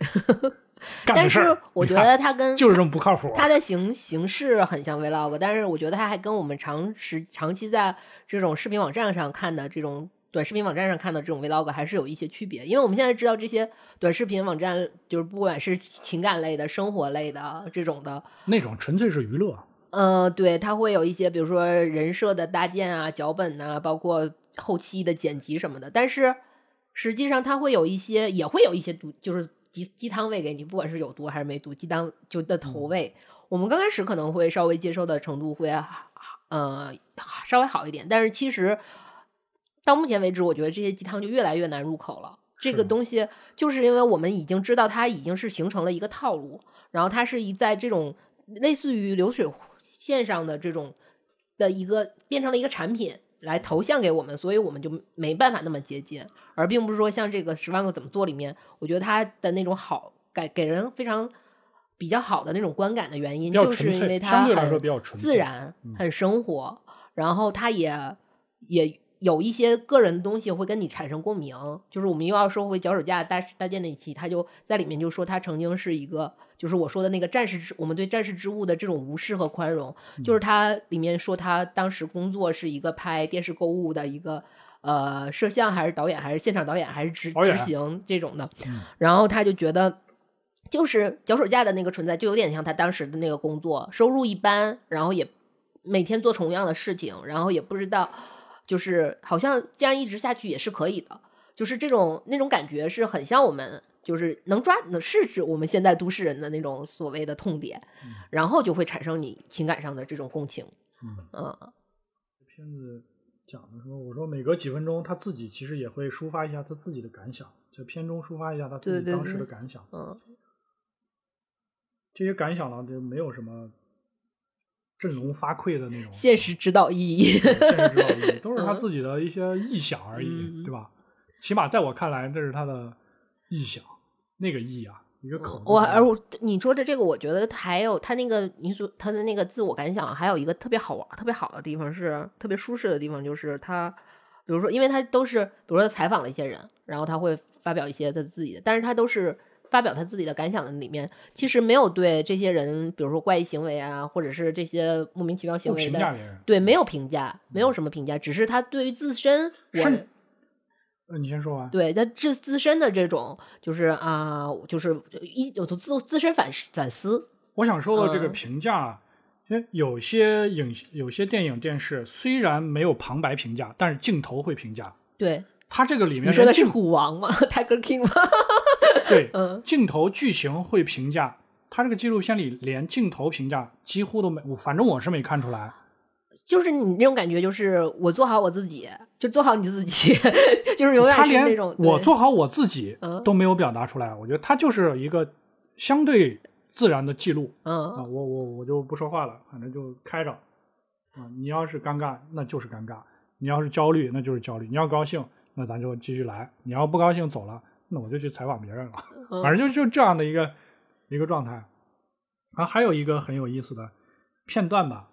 但是我觉得它跟就是这么不靠谱。它的形形式很像 vlog，但是我觉得它还跟我们长时长期在这种视频网站上看的这种短视频网站上看到这种 vlog 还是有一些区别，因为我们现在知道这些短视频网站就是不管是情感类的、生活类的这种的，那种纯粹是娱乐，呃，对，它会有一些比如说人设的搭建啊、脚本啊，包括后期的剪辑什么的，但是实际上它会有一些，也会有一些毒，就是鸡鸡汤喂给你，不管是有毒还是没毒，鸡汤就的投喂。我们刚开始可能会稍微接受的程度会呃稍微好一点，但是其实到目前为止，我觉得这些鸡汤就越来越难入口了。这个东西就是因为我们已经知道它已经是形成了一个套路，然后它是一在这种类似于流水线上的这种的一个变成了一个产品来投向给我们，所以我们就没办法那么接近，而并不是说像这个十万个怎么做里面，我觉得它的那种好给给人非常比较好的那种观感的原因，就是因为它很自然嗯、很生活，然后它也也。有一些个人的东西会跟你产生共鸣，就是我们又要说回脚手架搭搭建那一期，他就在里面就说他曾经是一个，就是我说的那个战士之，我们对战士之物的这种无视和宽容，就是他里面说他当时工作是一个拍电视购物的一个呃摄像还是导演还是现场导演还是执执行这种的嗯，然后他就觉得。就是脚手架的那个存在，就有点像他当时的那个工作，收入一般，然后也每天做同样的事情，然后也不知道，就是好像这样一直下去也是可以的，就是这种那种感觉是很像我们，就是能抓能是指我们现在都市人的那种所谓的痛点，然后就会产生你情感上的这种共情，嗯，嗯。片子讲的时候，我说每隔几分钟，他自己其实也会抒发一下他自己的感想，在片中抒发一下他自己当时的感想。嗯。这些感想呢，就没有什么振聋发聩的那种现实指导意义，现实指导意义，都是他自己的一些臆想而已，嗯对吧？起码在我看来，这是他的臆想，那个臆啊，一个口。我而我你说的这个，我觉得还有他那个你所他的那个自我感想，还有一个特别好玩、特别好的地方是特别舒适的地方，就是他，比如说，因为他都是，比如说采访了一些人，然后他会发表一些他自己的，但是他都是发表他自己的感想的里面，其实没有对这些人，比如说怪异行为啊，或者是这些莫名其妙行为的。对，没有评价，没有什么评价，只是他对于自身，我你先说完。对他自自身的这种，就是啊、就是一有自自身反反思，我想说的这个嗯评价，因为有些影有些电影电视虽然没有旁白评价，但是镜头会评价。对，他这个里面你说的是虎王吗？Tiger King 吗？对嗯镜头剧情会评价。他这个纪录片里连镜头评价几乎都没，我反正我是没看出来。就是你那种感觉，就是我做好我自己，就做好你自己，就是永远是那种我做好我自己嗯都没有表达出来。我觉得他就是一个相对自然的记录啊。嗯我我我就不说话了，反正就开着啊。你要是尴尬，那就是尴尬；你要是焦虑，那就是焦虑；你要高兴，那咱就继续来；你要不高兴走了，那我就去采访别人了。嗯 反正就就这样的一个一个状态。啊，还有一个很有意思的片段吧，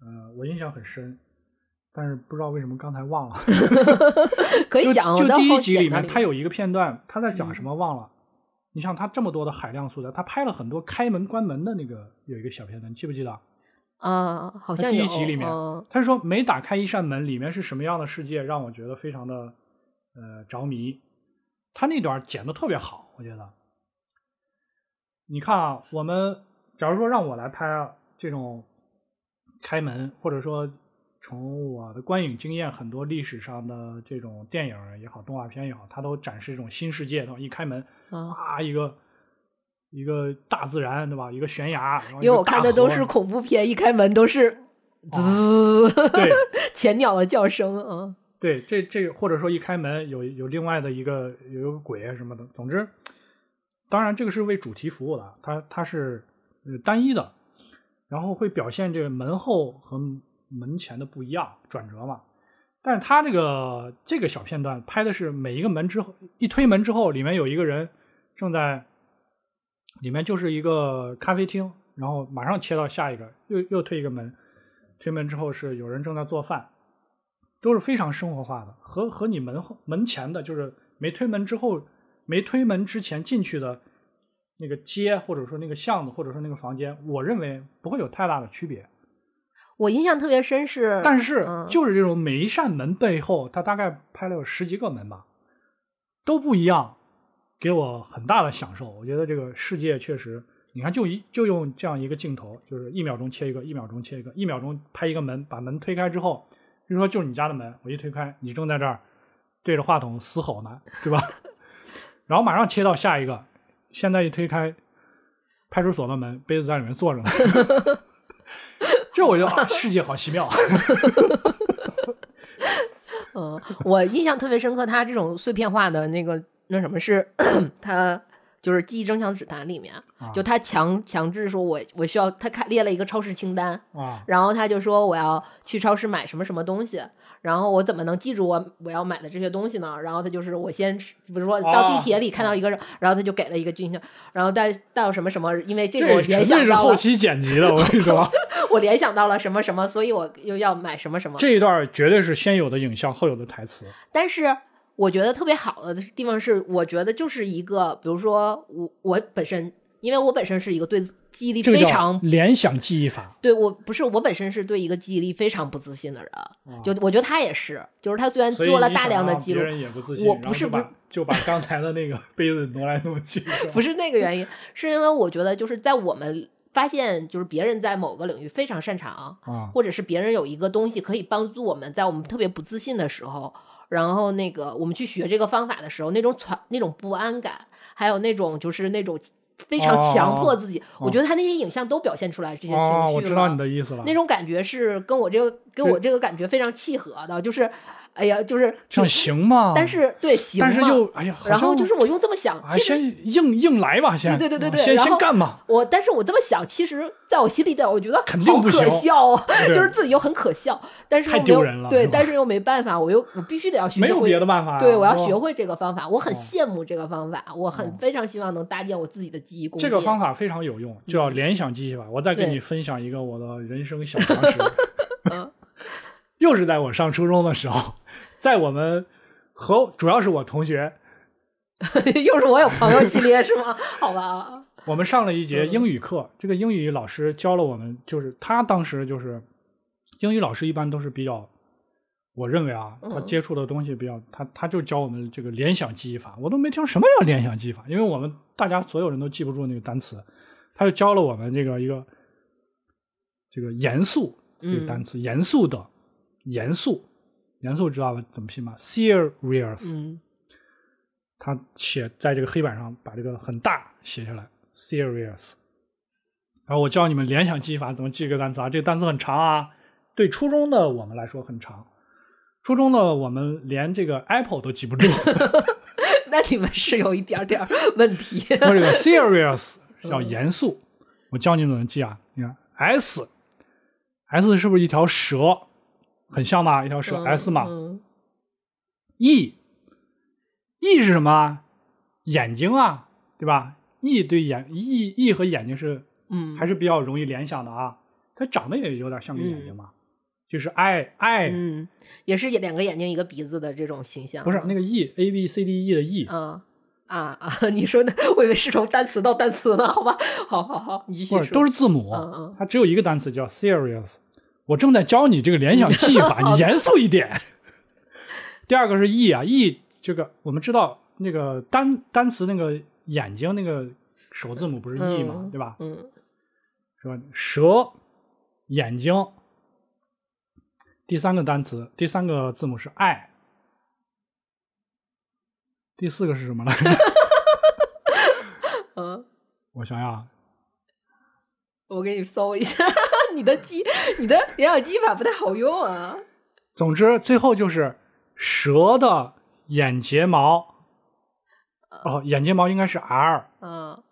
呃，我印象很深，但是不知道为什么刚才忘了。可以讲。就就第一集里面，他有一个片段，他在讲嗯什么忘了。你像他这么多的海量素材，他拍了很多开门关门的那个有一个小片段，你记不记得？啊，好像第一集里面嗯他说每打开一扇门，里面是什么样的世界，让我觉得非常的呃着迷。他那段剪的特别好，我觉得。你看啊，我们假如说让我来拍这种开门，或者说从我的观影经验，很多历史上的这种电影也好，动画片也好，它都展示一种新世界。一开门，啊，啊，一个一个大自然，对吧？一个悬崖，因为我看的都是恐怖片，一开门都是滋，对 前鸟的叫声啊。对，这这或者说一开门有有另外的一个有一个鬼什么的，总之，当然这个是为主题服务的，它它是呃单一的，然后会表现这个门后和门前的不一样转折嘛。但是它这个这个小片段拍的是每一个门之后一推门之后，里面有一个人正在，里面就是一个咖啡厅，然后马上切到下一个，又又推一个门，推门之后是有人正在做饭。都是非常生活化的，和和你门后门前的，就是没推门之后，没推门之前进去的那个街，或者说那个巷子，或者说那个房间，我认为不会有太大的区别。我印象特别深是，但是嗯就是这种每一扇门背后，他大概拍了有十几个门吧，都不一样，给我很大的享受。我觉得这个世界确实，你看就一就用这样一个镜头，就是一秒钟切一个，一秒钟切一个，一秒钟拍一个门，把门推开之后。比如说，就是你家的门，我一推开，你正在这儿对着话筒嘶吼呢，对吧？然后马上切到下一个，现在一推开派出所的门，杯子在里面坐着呢。这我觉得，世界好奇妙。嗯，我印象特别深刻，他这种碎片化的那个那什么是，他就是记忆增强指南里面，就他强强制说我我需要他开列了一个超市清单，啊，然后他就说我要去超市买什么什么东西，然后我怎么能记住我我要买的这些东西呢？然后他就是我先，比如说到地铁里看到一个人，然后他就给了一个剧情，然后带到什么什么，因为这个我联想到了，是后期剪辑的，我跟你说，我联想到了什么什么，所以我又要买什么什么。这一段绝对是先有的影像，后有的台词。但是我觉得特别好的地方是，我觉得就是一个，比如说我我本身，因为我本身是一个对记忆力非常联想记忆法。对我不是我本身是对一个记忆力非常不自信的人，就我觉得他也是，就是他虽然做了大量的记录别，人也不自信，我不是不就把 刚才的那个杯子挪来挪去。不是那个原因，是因为我觉得就是在我们发现就是别人在某个领域非常擅长，啊，或者是别人有一个东西可以帮助我们在我们特别不自信的时候，然后那个我们去学这个方法的时候，那种喘那种不安感，还有那种就是那种非常强迫自己，我觉得他那些影像都表现出来这些情绪了。哦，我知道你的意思了。那种感觉是跟我这个跟我这个感觉非常契合的，就是哎呀，就是这样行吗？但是对行但是又哎呀，然后就是我又这么想，啊，其实先硬硬来吧，先对对对对啊先先干嘛。我，但是我这么想，其实在我心里的，我觉得肯定不好可行笑啊，就是自己又很可笑，但是太又没有丢人了对，但是又没办法，我又我必须得要学没有会别的办法呀对，我要学会这个方法，我很哦羡慕这个方法，我很非常希望能搭建我自己的记忆宫这。个方法非常有用，叫联想记忆法。我再给你分享一个我的人生小常识，嗯又是在我上初中的时候，在我们和主要是我同学，又是我有朋友系列是吗？好吧，我们上了一节嗯。英语课，这个英语老师教了我们，就是他当时就是英语老师一般都是比较，我认为啊，他嗯接触的东西比较，他他就教我们这个联想记忆法，我都没听说什么叫联想记忆法，因为我们大家所有人都记不住那个单词，他就教了我们这个一个这个严肃这个单词，严肃的严肃，严肃知道吧？怎么拼吗？serious，、嗯他写在这个黑板上，把这个很大写下来，serious。然后我教你们联想记忆法怎么记这个单词啊，这个单词很长啊，对初中的我们来说很长。初中的我们连这个 apple 都记不住，那你们是有一点点问题。我这个 serious 叫严肃。我教你们怎么记啊？你看 s，s 是不是一条蛇？很像吧，一条蛇、s 嘛。嗯 e，e 是什么啊？眼睛啊，对吧？e 对眼 e e 和眼睛是嗯，还是比较容易联想的啊。它长得也有点像个眼睛嘛，就是 i i、嗯，也是两个眼睛一个鼻子的这种形象。不是那个 e a b c d e 的 e，、啊啊啊！你说的，我以为是从单词到单词呢。好吧，好好好，你继续不是说。都是字母，嗯嗯它只有一个单词叫 serious。我正在教你这个联想记忆法，你严肃一点。第二个是 e 啊，e 这个我们知道那个单单词那个眼睛那个首字母不是 e 嘛，嗯对吧？嗯是吧？蛇眼睛，第三个单词第三个字母是 i，第四个是什么来着？嗯，我想想，我给你搜一下，你的机你的联想记法不太好用啊。总之最后就是蛇的眼睫毛。哦，眼睫毛应该是 r 嗯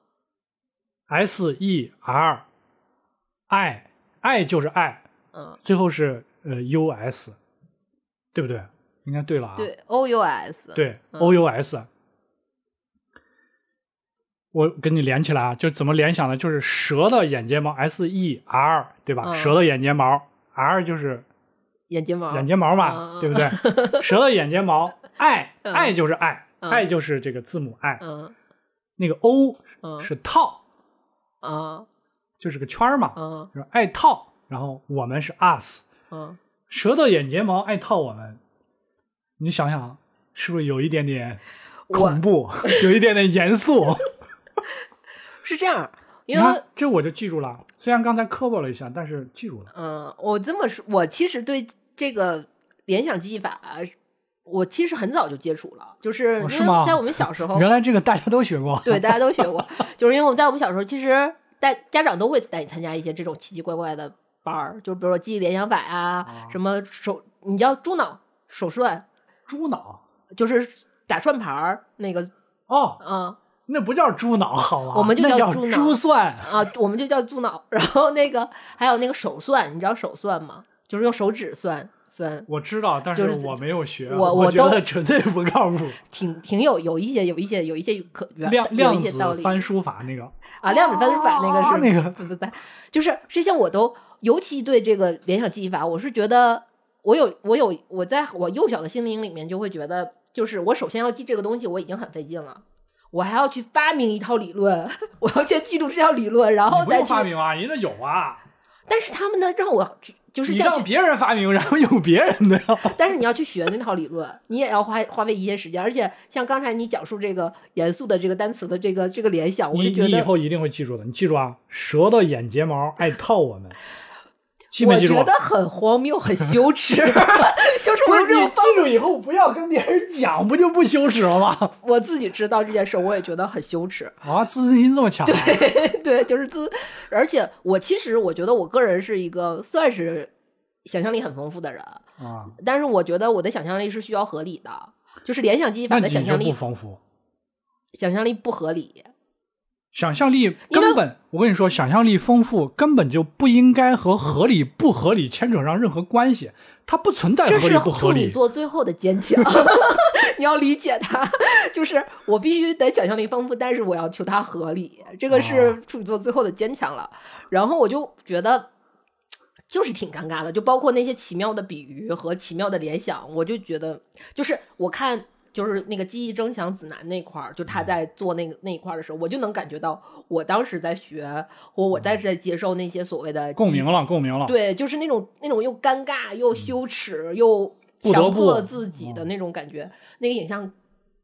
s e r i i 就是 i，嗯，最后是呃 u s，对不对？应该对了啊。对，O U S。对嗯 o u s。我跟你连起来啊，就怎么联想呢？就是蛇的眼睫毛 s e r，对吧？嗯蛇的眼睫毛 r 就是眼睫毛。眼睫毛嘛，嗯对不对？蛇的眼睫毛 i 嗯 i 就是 i 嗯 i 就是这个字母 i，嗯那个 o 嗯是套，嗯就是个圈儿嘛，嗯就是爱套。然后我们是 us，嗯，蛇的眼睫毛爱套我们，你想想是不是有一点点恐怖，有一点点严肃？是这样，因为这我就记住了，虽然刚才磕巴了一下，但是记住了。嗯，我这么说，我其实对这个联想记忆法，我其实很早就接触了，就是因为在我们小时候，原来这个大家都学过，对，大家都学过，就是因为我们在我们小时候，其实带家长都会带你参加一些这种奇奇怪怪的班儿，就比如说记忆联想法啊，啊什么手，你叫猪脑手算，猪脑就是打转盘儿那个，哦，嗯那不叫猪脑好吗？我们就那叫叫猪脑猪算。啊，我们就叫猪脑。然后那个还有那个手算，你知道手算吗？就是用手指算算，我知道，但就是是我没有学，我我觉得纯粹不靠谱。挺挺有有一些有一些有一些可原量有量子一些道理翻书法那个，啊，量子翻书法那个是、哦那个不不不，就是这些我都尤其对这个联想记忆法，我是觉得我有我有我在我幼小的心灵里面就会觉得，就是我首先要记这个东西，我已经很费劲了。我还要去发明一套理论，我要先记住这套理论，然后再去。发明啊，人家有啊。但是他们呢，让我就是你让别人发明，然后用别人的呀。但是你要去学那套理论，你也要花花费一些时间，而且像刚才你讲述这个严肃的这个单词的这个这个联想，我你就觉得，你以后一定会记住的。你记住啊，蛇的眼睫毛爱套我们，记没记住？我觉得很荒谬，很羞耻，就是你我这种记住以后不要跟别人讲，不就不羞耻了吗？我自己知道这件事，我也觉得很羞耻。啊，自尊心这么强、对？对，就是自，而且我其实我觉得我个人是一个算是想象力很丰富的人，啊，但是我觉得我的想象力是需要合理的，就是联想记忆法的想象力不，丰富。想象力不合理。想象力根本，我跟你说，想象力丰富根本就不应该和合理不合理牵扯上任何关系，它不存在这是合理不合理。处女座最后的坚强，你要理解它。就是我必须得想象力丰富，但是我要求它合理，这个是哦处女座最后的坚强了。然后我就觉得。就是挺尴尬的，就包括那些奇妙的比喻和奇妙的联想，我就觉得，就是我看就是那个记忆争强指南那块儿，就他嗯。在做那个那一块儿的时候，我就能感觉到我当时在学，或我在在接受那些所谓的共鸣了，共鸣了。对，就是那种那种又尴尬又羞耻又强迫自己的嗯。那种感觉，那个影像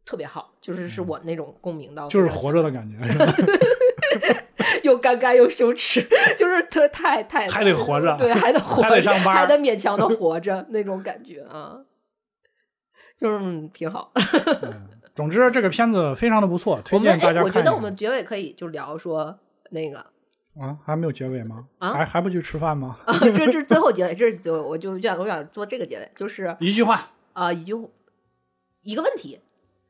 特别好，就是是我那种共鸣到，就是活着的感觉，是吧？又尴尬又羞耻，就是他太太还得活着对，还得 活着，还得上班还得勉强的活着那种感觉啊，就是嗯挺好。嗯总之，这个片子非常的不错，推荐大家看。我觉得我们结尾可以就聊说那个啊，还没有结尾吗？啊还还不去吃饭吗？啊，这这是最后结尾，这是最后，我就想我想做这个结尾，就是一句话，啊、一句一个问题，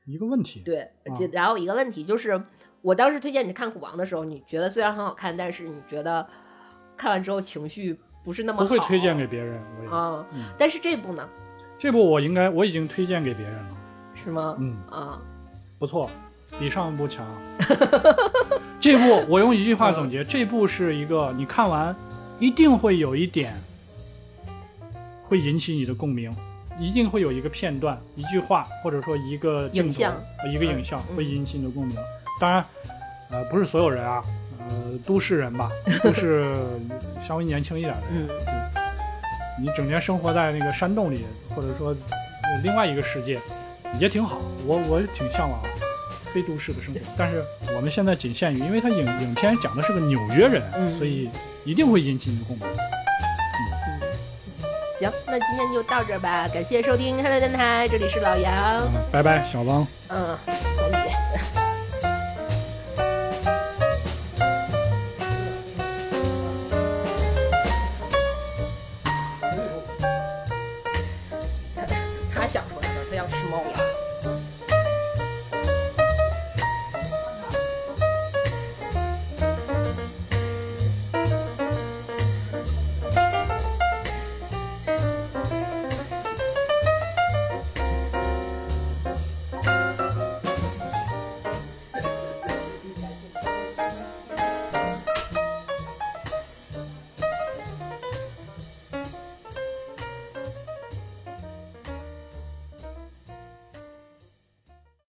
一个问题。对，啊然后一个问题就是，我当时推荐你看《虎王》的时候，你觉得虽然很好看，但是你觉得看完之后情绪不是那么好，不会推荐给别人。啊、嗯但是这部呢，这部我应该我已经推荐给别人了。是吗？嗯，啊，不错，比上一部强。这部我用一句话总结，这部是一个你看完一定会有一点会引起你的共鸣，一定会有一个片段、一句话，或者说一个影像呃一个影像嗯会引起你的共鸣。当然，呃，不是所有人啊，呃，都市人吧，都是 稍微年轻一点的人，嗯你整天生活在那个山洞里，或者说、呃另外一个世界，也挺好，我我挺向往非都市的生活。但是我们现在仅限于，因为它影影片讲的是个纽约人，嗯所以一定会引起你的共鸣。嗯行，那今天就到这儿吧，感谢收听《黑色电台》，这里是老杨，嗯，拜拜，小汪。嗯，红姐。